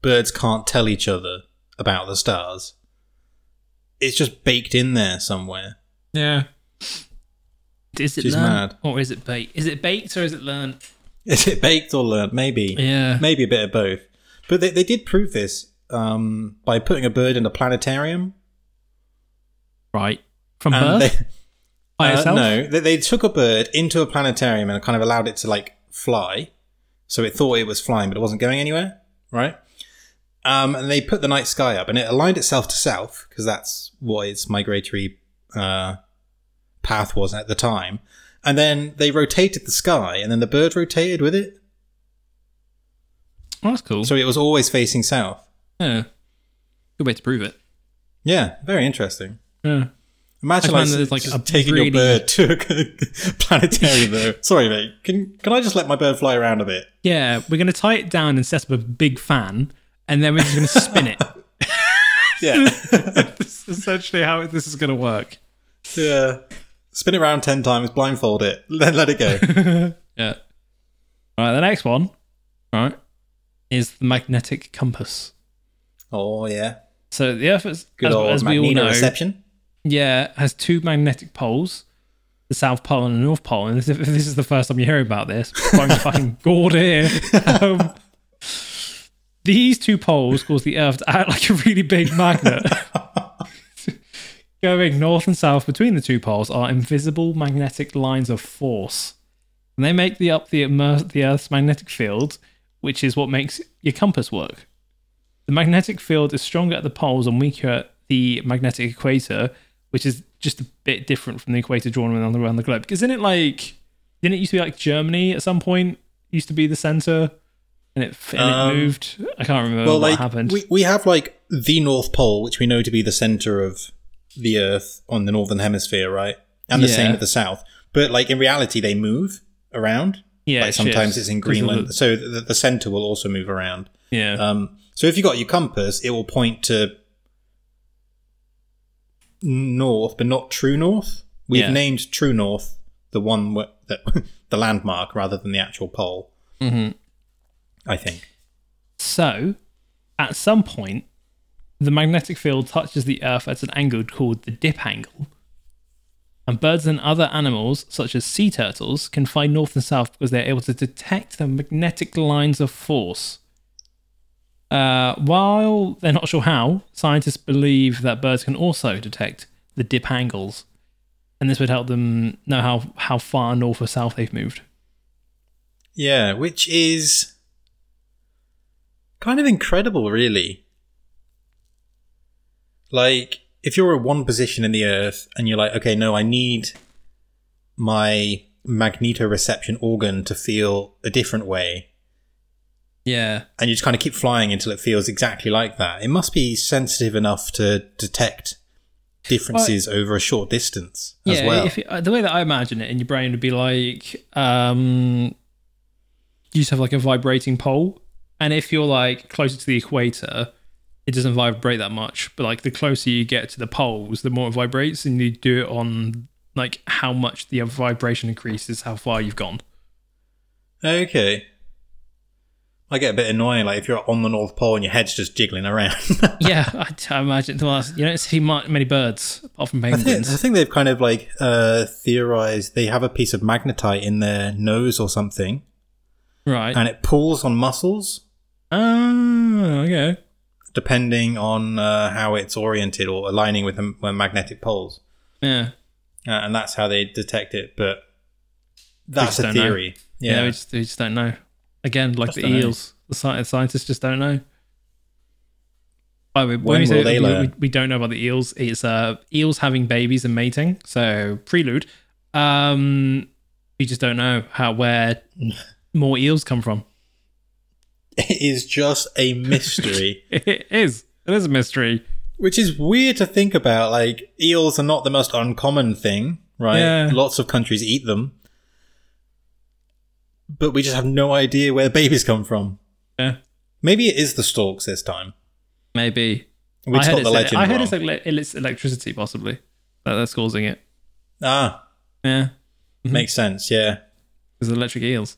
birds can't tell each other about the stars. It's just baked in there somewhere. yeah. Is it She's learned mad. or is it baked? Is it baked or is it learned? Is it baked or learned? Maybe. Yeah. Maybe a bit of both. But they, they did prove this um, by putting a bird in a planetarium. Right. From And birth they, by uh, itself. no, they, they took a bird into a planetarium and kind of allowed it to like fly. So it thought it was flying, but it wasn't going anywhere, right? Um, and they put the night sky up, and it aligned itself to south because that's what its migratory uh, path was at the time. And then they rotated the sky, and then the bird rotated with it, Oh, that's cool. so it was always facing south. yeah. Good way to prove it. Yeah, very interesting. Yeah. Imagine like, that it's like just a taking your bird to a planetarium. though. Sorry, mate. Can can I just let my bird fly around a bit? Yeah, we're going to tie it down and set up a big fan, and then we're just going to spin it. Yeah. This is essentially how this is going to work. Yeah. Spin it around 10 times, blindfold it, then let it go. Yeah. All right, the next one, right, is the magnetic compass. oh, yeah. So the Earth, is, Good as, old as we all know, magnetoreception. Yeah, has two magnetic poles, the South Pole and the North Pole. And if this is the first time you're hearing about this, I'm fucking gored here. Um, These two poles cause the Earth to act like a really big magnet. Going north and south between the two poles are invisible magnetic lines of force. And they make the up the, immer- the Earth's magnetic field, which is what makes your compass work. The magnetic field is stronger at the poles and weaker at the magnetic equator, which is just a bit different from the equator drawn around the, around the globe. Because isn't it like, didn't it used to be like Germany at some point? Used to be the center, and it and Um, it moved. I can't remember well, what like happened. we we have like the North Pole, which we know to be the center of the Earth on the northern hemisphere, right? And the same Yeah. at the south. But like in reality, they move around. yeah, like sometimes it's in Greenland, so the, the center will also move around. yeah, Um, so if you got your compass, it will point to north, but not true north. We've Yeah. named true north the one where, that the landmark rather than the actual pole. hmm I think. So, at some point, the magnetic field touches the Earth at an angle called the dip angle. And birds and other animals, such as sea turtles, can fly north and south because they're able to detect the magnetic lines of force. Uh, while they're not sure how, scientists believe that birds can also detect the dip angles. And this would help them know how, how far north or south they've moved. Yeah, which is kind of incredible, really. Like, if you're at one position in the Earth and you're like, okay, no, I need my magnetoreception organ to feel a different way, Yeah. and you just kind of keep flying until it feels exactly like that, it must be sensitive enough to detect differences over a short distance as yeah, well. if it, uh, the way that I imagine it in your brain would be like, um, you just have like a vibrating pole, and if you're like closer to the equator, it doesn't vibrate that much. But like the closer you get to the poles, the more it vibrates, and you do it on like how much the vibration increases, how far you've gone. okay. I get a bit annoying, like if you're on the North Pole and your head's just jiggling around. yeah, I, I imagine. Well, you don't see many birds apart from I think. I think they've kind of like uh, theorized they have a piece of magnetite in their nose or something, right. and it pulls on muscles Oh, okay. depending on uh, how it's oriented or aligning with the magnetic poles, Yeah. uh, and that's how they detect it. But that's a know. theory. Yeah, Yeah, we, just, we just don't know. Again, like Just the don't know. eels, the sci- scientists just don't know. By the way, When when we say they we, learn? we, we don't know about the eels, it's uh, eels having babies and mating. So prelude. Um, we just don't know how where more eels come from. it is just a mystery. It is. It is a mystery. Which is weird to think about. Like, eels are not the most uncommon thing, right? Yeah. Lots of countries eat them. But we just have no idea where babies come from. Yeah, Maybe it is the storks this time. maybe. We I got heard, the it's, legend I heard it's, like, it's electricity, possibly. That, that's causing it. ah, Yeah, makes sense, yeah. because electric eels.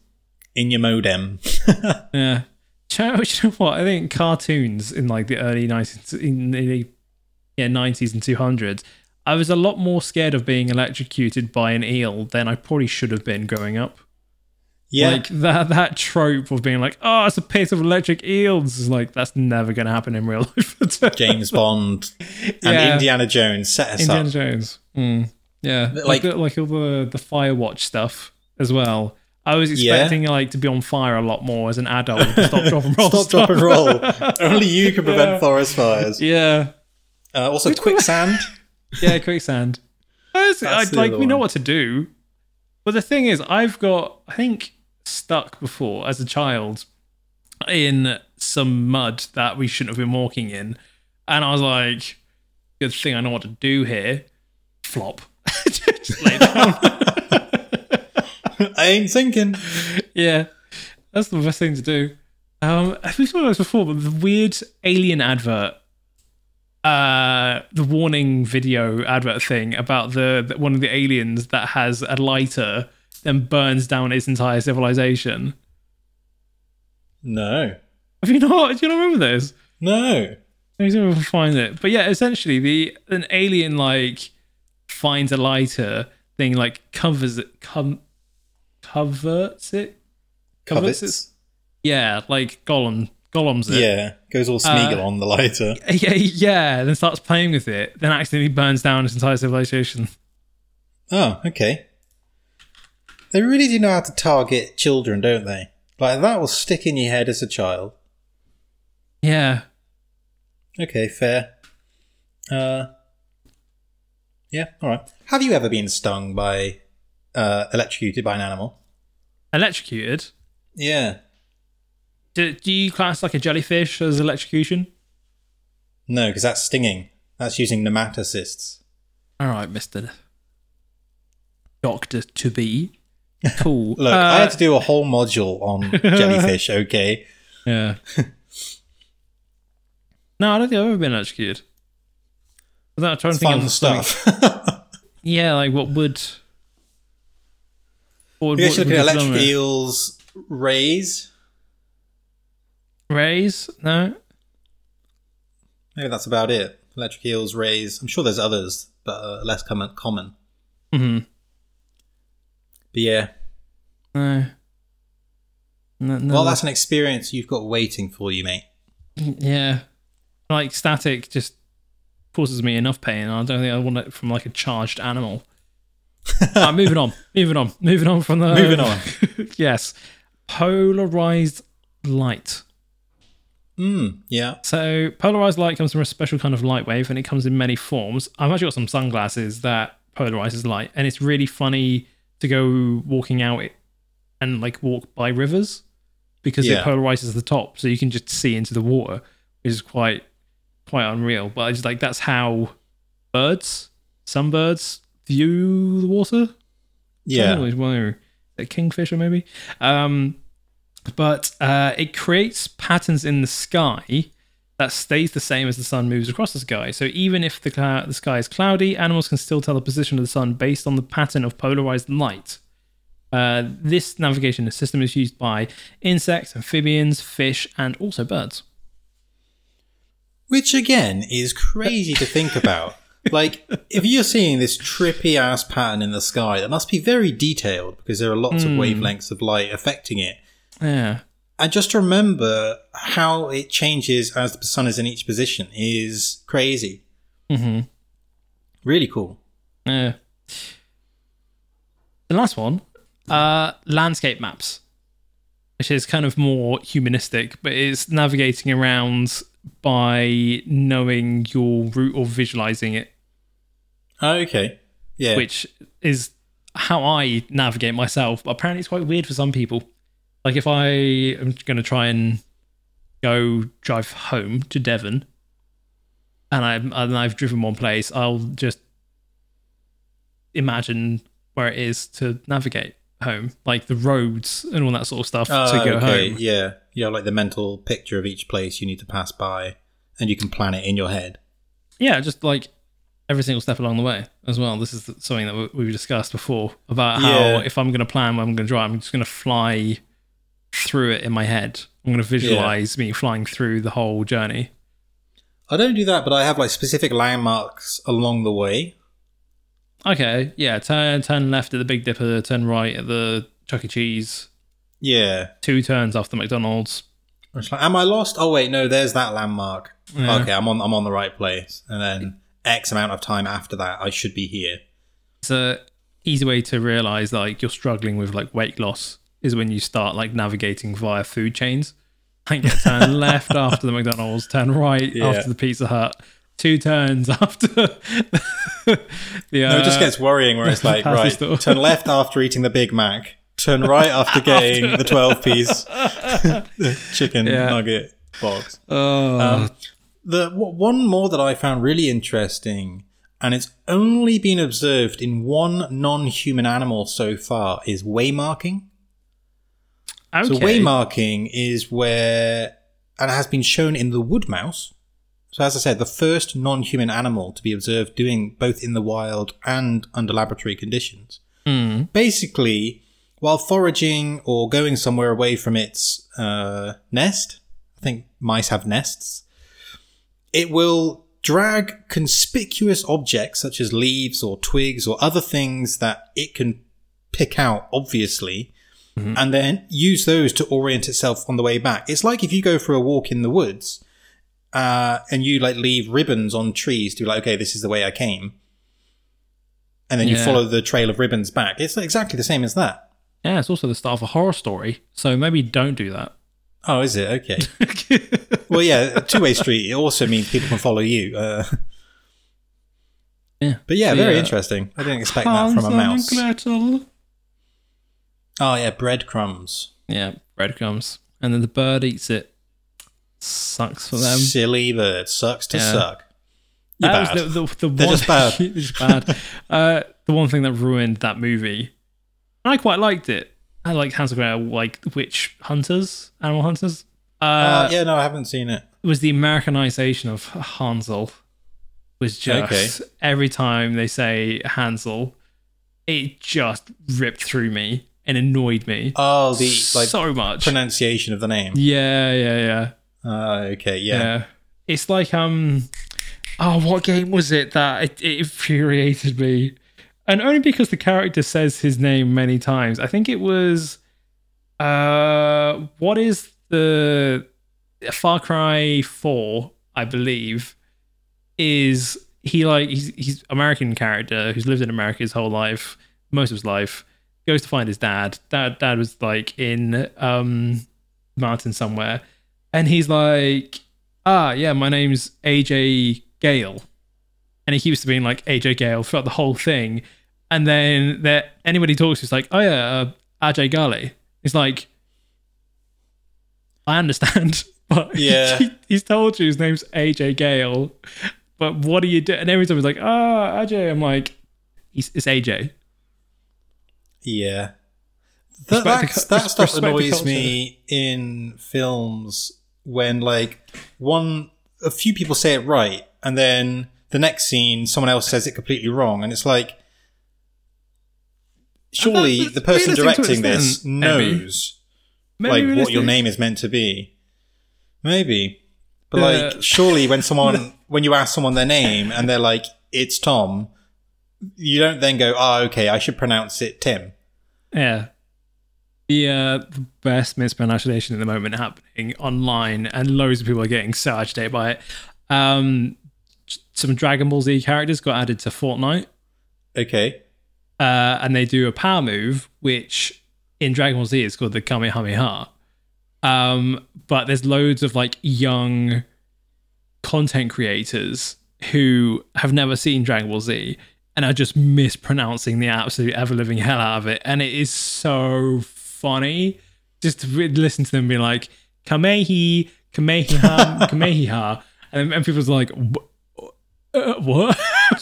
In your modem. Yeah. Do you know what? I think cartoons in like the early 90s, in the yeah, 90s and 200s, I was a lot more scared of being electrocuted by an eel than I probably should have been growing up. Yeah. Like that that trope of being like, oh, it's a piece of electric eels is like that's never going to happen in real life. James Bond and Yeah. Indiana Jones set us Indiana up. Jones. Mm. Yeah, Like- like the, like all the the Firewatch stuff as well. I was Yeah. expecting like to be on fire a lot more as an adult. Stop, drop, and roll. Stop, drop, and roll. Only you can prevent Yeah. forest fires. Yeah, Uh, also, quicksand. yeah, quicksand. I was- I'd like we know what to do, but the thing is, I've got I think stuck before as a child in some mud that we shouldn't have been walking in, and I was like, "Good thing I know what to do here." Flop. Just lay down. I ain't sinking. yeah, that's the best thing to do. Um, we've talked about this before, but the weird alien advert, uh, the warning video advert thing about the, the one of the aliens that has a lighter then burns down its entire civilization. No. Have you not? Do you not remember this? No. Let me see if I find it. But yeah, essentially, the an alien like finds a lighter thing, like covers it, com- coverts it, covers it. Yeah, like Gollum Gollum's it. Yeah, goes all Smeagol uh, on the lighter. Yeah, yeah, then starts playing with it, then accidentally burns down its entire civilization. Oh, okay. They really do know how to target children, don't they? Like that will stick in your head as a child. Yeah. Okay, fair. Uh, yeah, all right. Have you ever been stung by, uh, electrocuted by an animal? Electrocuted. Yeah. Do, do you class like a jellyfish as electrocution? No, because that's stinging. That's using nematocysts. All right, Mister Doctor to be. Cool. Look, Uh, I had to do a whole module on jellyfish. Okay. Yeah. no, I don't think I've ever been electrocuted. I'm trying to think Fun of stuff. Yeah, like what would. What would, you what look at electric belong eels rays. Rays? No. Maybe that's about it. Electric eels rays. I'm sure there's others, but uh, less common. Common. hmm But yeah. No. No, no. Well, that's an experience you've got waiting for you, mate. yeah. Like static just causes me enough pain. I don't think I want it from like a charged animal. Ah, moving on. Moving on. Moving on from the. Moving on. yes. Polarized light. Mm, yeah. So polarized light comes from a special kind of light wave, and it comes in many forms. I've actually got some sunglasses that polarizes light, and it's really funny to go walking out and like walk by rivers because Yeah. it polarizes the top, so you can just see into the water, which is quite quite unreal. But I just like that's how birds, some birds, view the water. Yeah. Always wonder, a kingfisher maybe. Um, but uh, it creates patterns in the sky that stays the same as the sun moves across the sky. So even if the, clou- the sky is cloudy, animals can still tell the position of the sun based on the pattern of polarized light. Uh, this navigation system is used by insects, amphibians, fish, and also birds. Which again is crazy to think about. Like, if you're seeing this trippy ass pattern in the sky, that must be very detailed because there are lots of wavelengths of light affecting it. Yeah. And just remember how it changes as the sun is in each position is crazy. hmm Really cool. Yeah. The last one, uh, landscape maps, which is kind of more humanistic, but it's navigating around by knowing your route or visualizing it, Oh, okay. Yeah. which is how I navigate myself. But apparently, it's quite weird for some people. Like if I am going to try and go drive home to Devon, and I'm and I've driven one place, I'll just imagine where it is to navigate home, like the roads and all that sort of stuff Ah, to go okay. home. Yeah. You have like the mental picture of each place you need to pass by and you can plan it in your head. Yeah, just like every single step along the way as well. This is something that we- we've discussed before about how Yeah. if I'm going to plan where I'm going to drive, I'm just going to fly through it in my head. I'm going to visualize me flying through the whole journey. I don't do that, but I have like specific landmarks along the way. Okay, yeah, turn turn left at the Big Dipper, turn right at the Chuck E. Cheese, Yeah. two turns after McDonald's. Like, am I lost? Oh wait, no, there's that landmark. Yeah. Okay, I'm on I'm on the right place. And then X amount of time after that I should be here. It's a easy way to realize like you're struggling with like weight loss is when you start like navigating via food chains. Like turn left after the McDonald's, turn right Yeah. after the Pizza Hut, two turns after the. No, uh, it just gets worrying where it's like, right, store. turn left after eating the Big Mac, turn right after getting the 12 piece chicken Yeah. nugget box. Oh, Um, the w- one more that I found really interesting, and it's only been observed in one non-human animal so far, is waymarking. Okay. So waymarking is where, and it has been shown in the wood mouse. So as I said, the first non-human animal to be observed doing both in the wild and under laboratory conditions. Hmm. Basically, while foraging or going somewhere away from its uh, nest, I think mice have nests. It will drag conspicuous objects such as leaves or twigs or other things that it can pick out obviously and then use those to orient itself on the way back. It's like if you go for a walk in the woods uh, and you like leave ribbons on trees to be like, okay, this is the way I came. And then you follow the trail of ribbons back. It's exactly the same as that. Yeah, it's also the start of a horror story, so maybe don't do that. Oh, is it? Okay. well, yeah, two way street. It also means people can follow you. Uh, yeah. but yeah, So, very yeah. interesting. I didn't expect that from a mouse. Oh, yeah, breadcrumbs. Yeah, breadcrumbs. And then the bird eats it. Sucks for them. Silly bird. Sucks to Yeah. suck. You're that bad. was the, the, the They're one, just bad. Just bad. uh, the one thing that ruined that movie. And I quite liked it. I like Hansel and Gretel, like witch hunters, animal hunters. Uh, Uh, yeah, no, I haven't seen it. it was the Americanization of Hansel. Was just Okay. every time they say Hansel, it just ripped through me and annoyed me Oh, the like so much. pronunciation of the name. yeah, yeah, yeah. Uh, okay, yeah. Yeah. It's like um oh what game was it that it, it infuriated me? And only because the character says his name many times. I think it was uh what is the Far Cry 4, I believe, is he like he's he's American character who's lived in America his whole life, most of his life, goes to find his dad. Dad dad was like in um mountain somewhere and he's like, ah, yeah, my name's AJ Ghale. And he keeps being like AJ Ghale throughout the whole thing. And then that anybody talks to is like, oh yeah, uh, Ajay Ghale. He's like, I understand, but Yeah. he- he's told you his name's AJ Ghale. But what do you do? And every time he's like, ah, AJ, I'm like, it's AJ. Yeah. That, Respect the that's- cu- that stuff annoys me in films when like one a few people say it right and then the next scene someone else says it completely wrong and it's like surely the person directing this maybe. knows Maybe like what your name is meant to be. Maybe. But Yeah. like surely when someone when you ask someone their name and they're like it's Tom you don't then go oh okay I should pronounce it Tim. Yeah. The, uh, the best mispronunciation at the moment happening online, and loads of people are getting so agitated by it. Um, some Dragon Ball Z characters got added to Fortnite, Okay. uh, and they do a power move, which in Dragon Ball Z is called the Kamehameha. Um, but there's loads of like young content creators who have never seen Dragon Ball Z and are just mispronouncing the absolute ever living hell out of it. And it is so funny just to re- listen to them be like, Kamehi, Kamehiha, Kamehiha. And, and people's like, uh, what?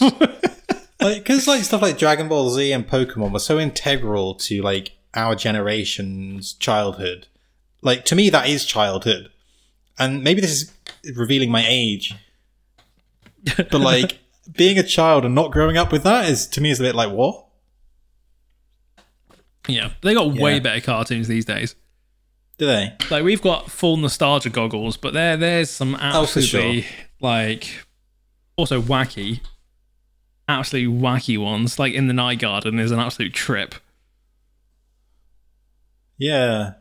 like because like stuff like Dragon Ball Z and Pokemon were so integral to like our generation's childhood. Like to me, that is childhood, and maybe this is revealing my age. But like being a child and not growing up with that is to me is a bit like what? yeah, they got way better cartoons these days. Do they? Like we've got full nostalgia goggles, but there there's some Oh, absolutely like also wacky, absolutely wacky ones. Like in the Night Garden is an absolute trip. Yeah,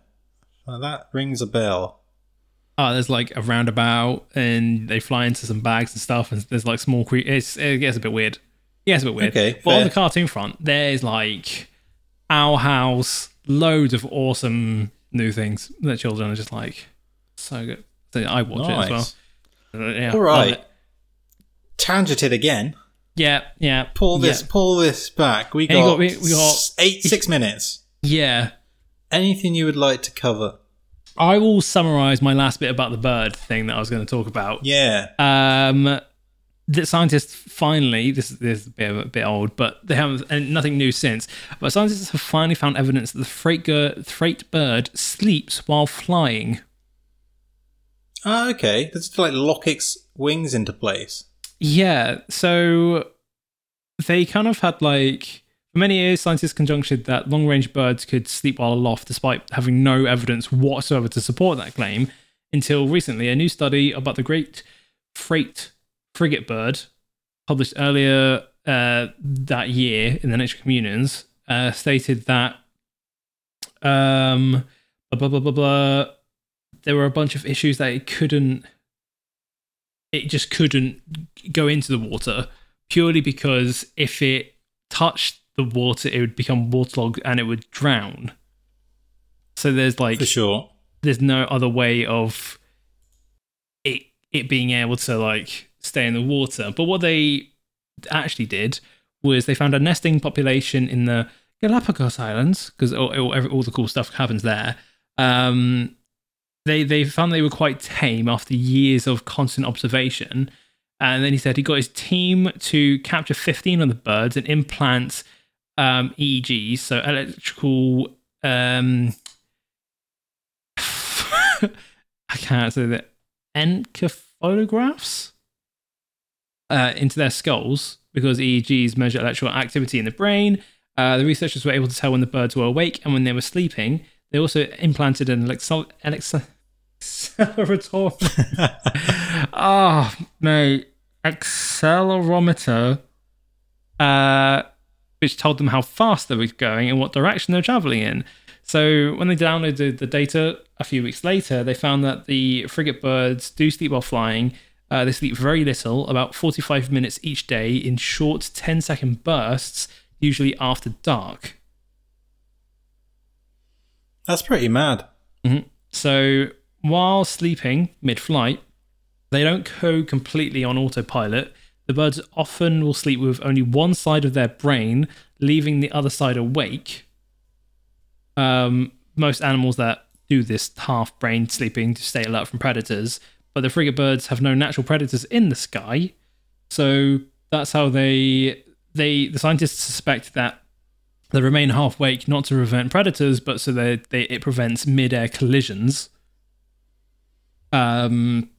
Well, that rings a bell. Oh, there's like a roundabout, and they fly into some bags and stuff, and there's like small cre It's it gets a bit weird. Yeah, it's a bit weird. Okay, but on the cartoon front, there's like Owl House, loads of awesome new things that children are just like so good. So I watch it as well. Nice. Uh, yeah, All it. Tangented again. Yeah, yeah. Pull this. Yeah. Pull this back. We got, got- we- we got- eight six minutes. Yeah. Anything you would like to cover? I will summarize my last bit about the bird thing that I was going to talk about. Yeah. Um, the scientists finally, this, this is a bit, a bit old, but they haven't, and nothing new since. But scientists have finally found evidence that the freight, freight bird sleeps while flying. Ah, okay. Does it like lock its wings into place? Yeah, so they kind of had like for many years, scientists conjectured that long-range birds could sleep while aloft, despite having no evidence whatsoever to support that claim. Until recently, a new study about the great freight frigate bird, published earlier uh, that year in the Nature Communions, uh, stated that Um, blah blah blah blah. There were a bunch of issues that it couldn't. It just couldn't go into the water purely because if it touched the water, it would become waterlogged and it would drown. So there's like For sure. there's no other way of it it being able to like stay in the water. But what they actually did was they found a nesting population in the Galapagos Islands because all, all, all the cool stuff happens there. Um, they they found they were quite tame after years of constant observation. And then he said he got his team to capture 15 of the birds and implant um, EEGs, so electrical. Um, I can't say that encephalographs uh, into their skulls because EEGs measure electrical activity in the brain. Uh, the researchers were able to tell when the birds were awake and when they were sleeping. They also implanted an accel- an accel- accelerator. oh, mate. Accelerometer, uh, which told them how fast they were going and what direction they were traveling in. So when they downloaded the data a few weeks later, they found that the frigate birds do sleep while flying. Uh, they sleep very little, about 45 minutes each day in short 10 second bursts, usually after dark. That's pretty mad. So while sleeping mid flight, they don't go completely on autopilot. The birds often will sleep with only one side of their brain, leaving the other side awake. Um, most animals that do this half brain sleeping to stay alert from predators, but the frigate birds have no natural predators in the sky. So that's how they they the scientists suspect that they remain half awake not to prevent predators, but so they, they it prevents mid-air collisions. Um,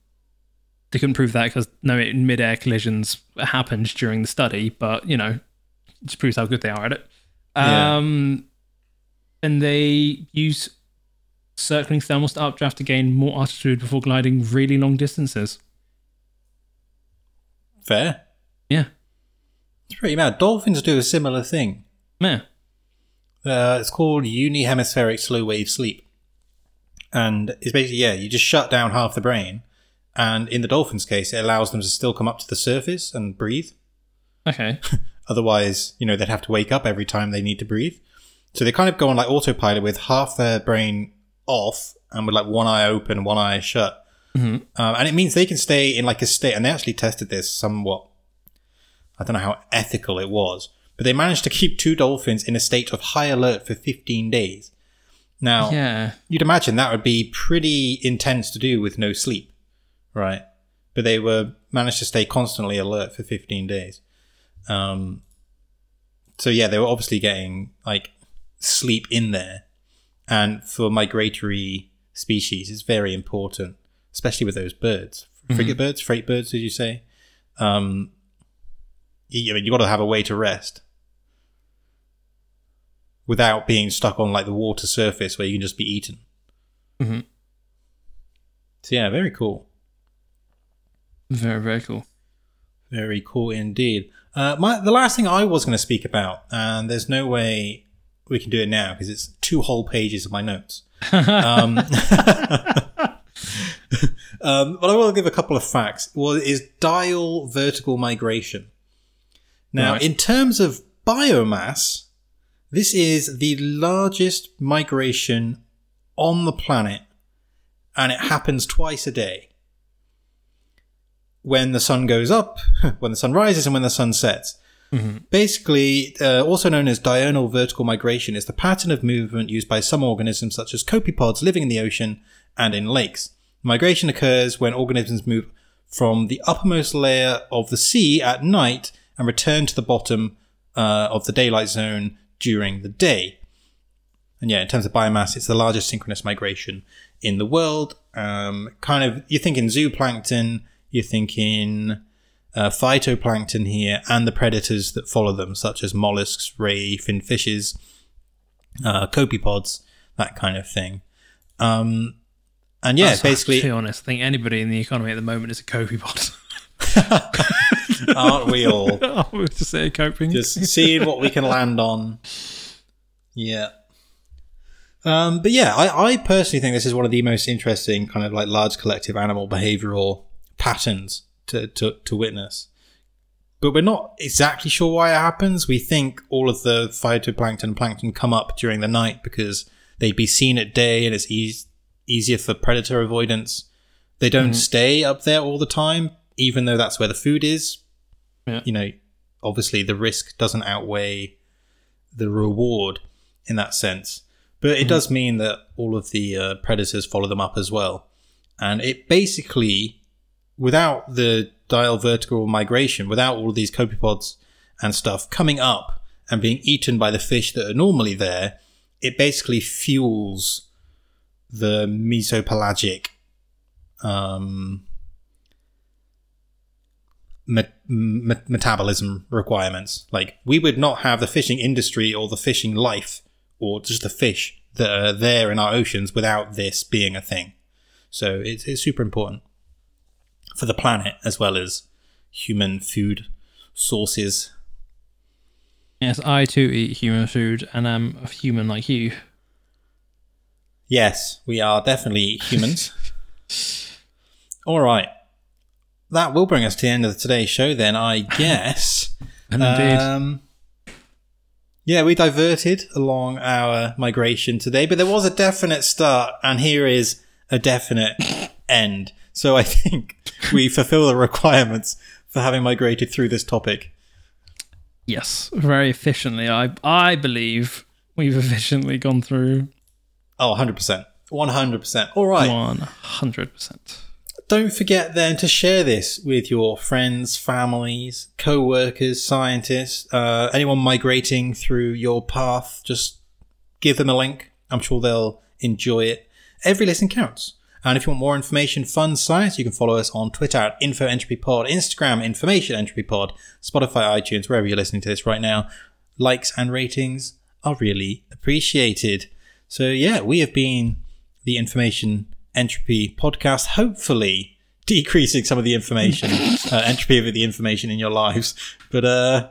they couldn't prove that because no mid-air collisions happened during the study, but you know, it just proves how good they are at it. Yeah. Um, and they use circling thermals to updraft to gain more altitude before gliding really long distances. Fair. Yeah, It's pretty mad. Dolphins do a similar thing. yeah, Uh, it's called unihemispheric slow wave sleep. And it's basically, yeah, you just shut down half the brain. And in the dolphin's case, it allows them to still come up to the surface and breathe. okay, Otherwise, you know, they'd have to wake up every time they need to breathe. So they kind of go on like autopilot with half their brain off and with like one eye open, one eye shut. Mhm. Um, and it means they can stay in like a state, and they actually tested this somewhat. I don't know how ethical it was, but they managed to keep two dolphins in a state of high alert for 15 days. Now, yeah, you'd imagine that would be pretty intense to do with no sleep, right? But they were managed to stay constantly alert for 15 days. Um, so yeah, they were obviously getting like sleep in there, and for migratory species, it's very important, especially with those birds, frigate birds, freight birds. Did you say? Um, you, I mean, you got to have a way to rest without being stuck on like the water surface where you can just be eaten. Mhm. So yeah, very cool. Very very cool. Very cool indeed. Uh, my the last thing I was going to speak about, and there's no way we can do it now because it's two whole pages of my notes. Um, um, but I will give a couple of facts. Well, is diel vertical migration. Now, Right. in terms of biomass, this is the largest migration on the planet, and it happens twice a day. When the sun goes up, when the sun rises, and when the sun sets. Basically, uh, also known as diurnal vertical migration, is the pattern of movement used by some organisms, such as copepods living in the ocean and in lakes. Migration occurs when organisms move from the uppermost layer of the sea at night and return to the bottom uh, of the daylight zone during the day. And yeah, in terms of biomass, it's the largest synchronous migration in the world. Um, kind of, you're thinking zooplankton, you're thinking uh, phytoplankton here, and the predators that follow them, such as mollusks, ray, fin fishes, uh, copepods, that kind of thing. Um, and yeah, That's- basically, to be honest, I think anybody in the economy at the moment is a copepod. aren't we all? I was to say coping. just seeing what we can land on. Yeah. Um, but yeah, I, I personally think this is one of the most interesting kind of like large collective animal behavioral patterns to, to, to witness. But we're not exactly sure why it happens. We think all of the phytoplankton and plankton come up during the night because they'd be seen at day and it's eas easier for predator avoidance. They don't stay up there all the time, even though that's where the food is. Yeah. You know, obviously the risk doesn't outweigh the reward in that sense. But it does mean that all of the uh, predators follow them up as well. And it basically, without the diel vertical migration, without all these copepods and stuff coming up and being eaten by the fish that are normally there, it basically fuels the mesopelagic um, met- met- metabolism requirements. Like we would not have the fishing industry or the fishing life or just the fish that are there in our oceans without this being a thing. So it's, it's super important for the planet as well as human food sources. Yes, I too eat human food, and I'm a human like you. Yes, we are definitely humans. All right. That will bring us to the end of today's show, then, I guess. And indeed, Um, yeah, we diverted along our migration today, but there was a definite start, and here is a definite end. So I think we fulfill the requirements for having migrated through this topic. yes, very efficiently. I I believe we've efficiently gone through Oh, 100%. 100%. All right. one hundred percent. Don't forget then to share this with your friends, families, co-workers, scientists, uh, anyone migrating through your path. Just give them a link. I'm sure they'll enjoy it. Every listen counts. And if you want more information, fun science, you can follow us on Twitter at InfoEntropyPod, Instagram Information Entropy Pod, Spotify, iTunes, wherever you're listening to this right now. Likes and ratings are really appreciated. So yeah, we have been the Information Entropy podcast, hopefully decreasing some of the information, uh, entropy of the information in your lives. But uh,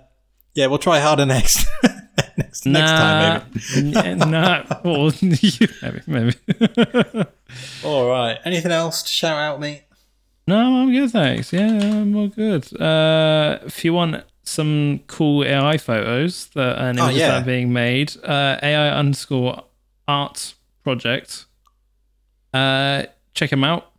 yeah, we'll try harder next. next, next time, maybe. N- nah, well, maybe, maybe. All right. Anything else to shout out, mate? no, I'm good, thanks. Yeah, I'm all good. Uh, if you want some cool AI photos that and Oh, yeah. that are being made, uh, AI underscore art project. Uh, check them out.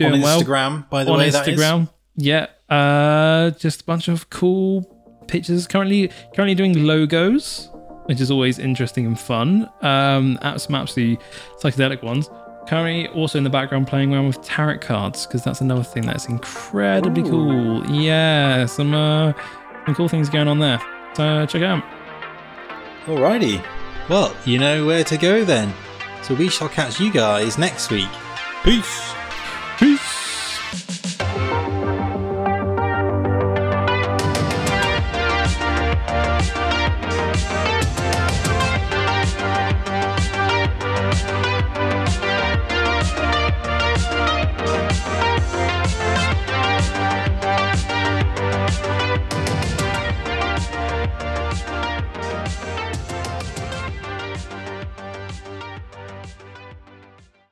On Doing well. Instagram, by the on way, that is. Instagram. Yeah, uh, just a bunch of cool pictures. Currently, currently doing logos, which is always interesting and fun. Um, some absolutely psychedelic ones. Currently, also in the background, playing around with tarot cards because that's another thing that's incredibly Ooh. cool. Yeah, some uh, some cool things going on there. So check it out. Alrighty. Well, you know where to go then. So we shall catch you guys next week. Peace.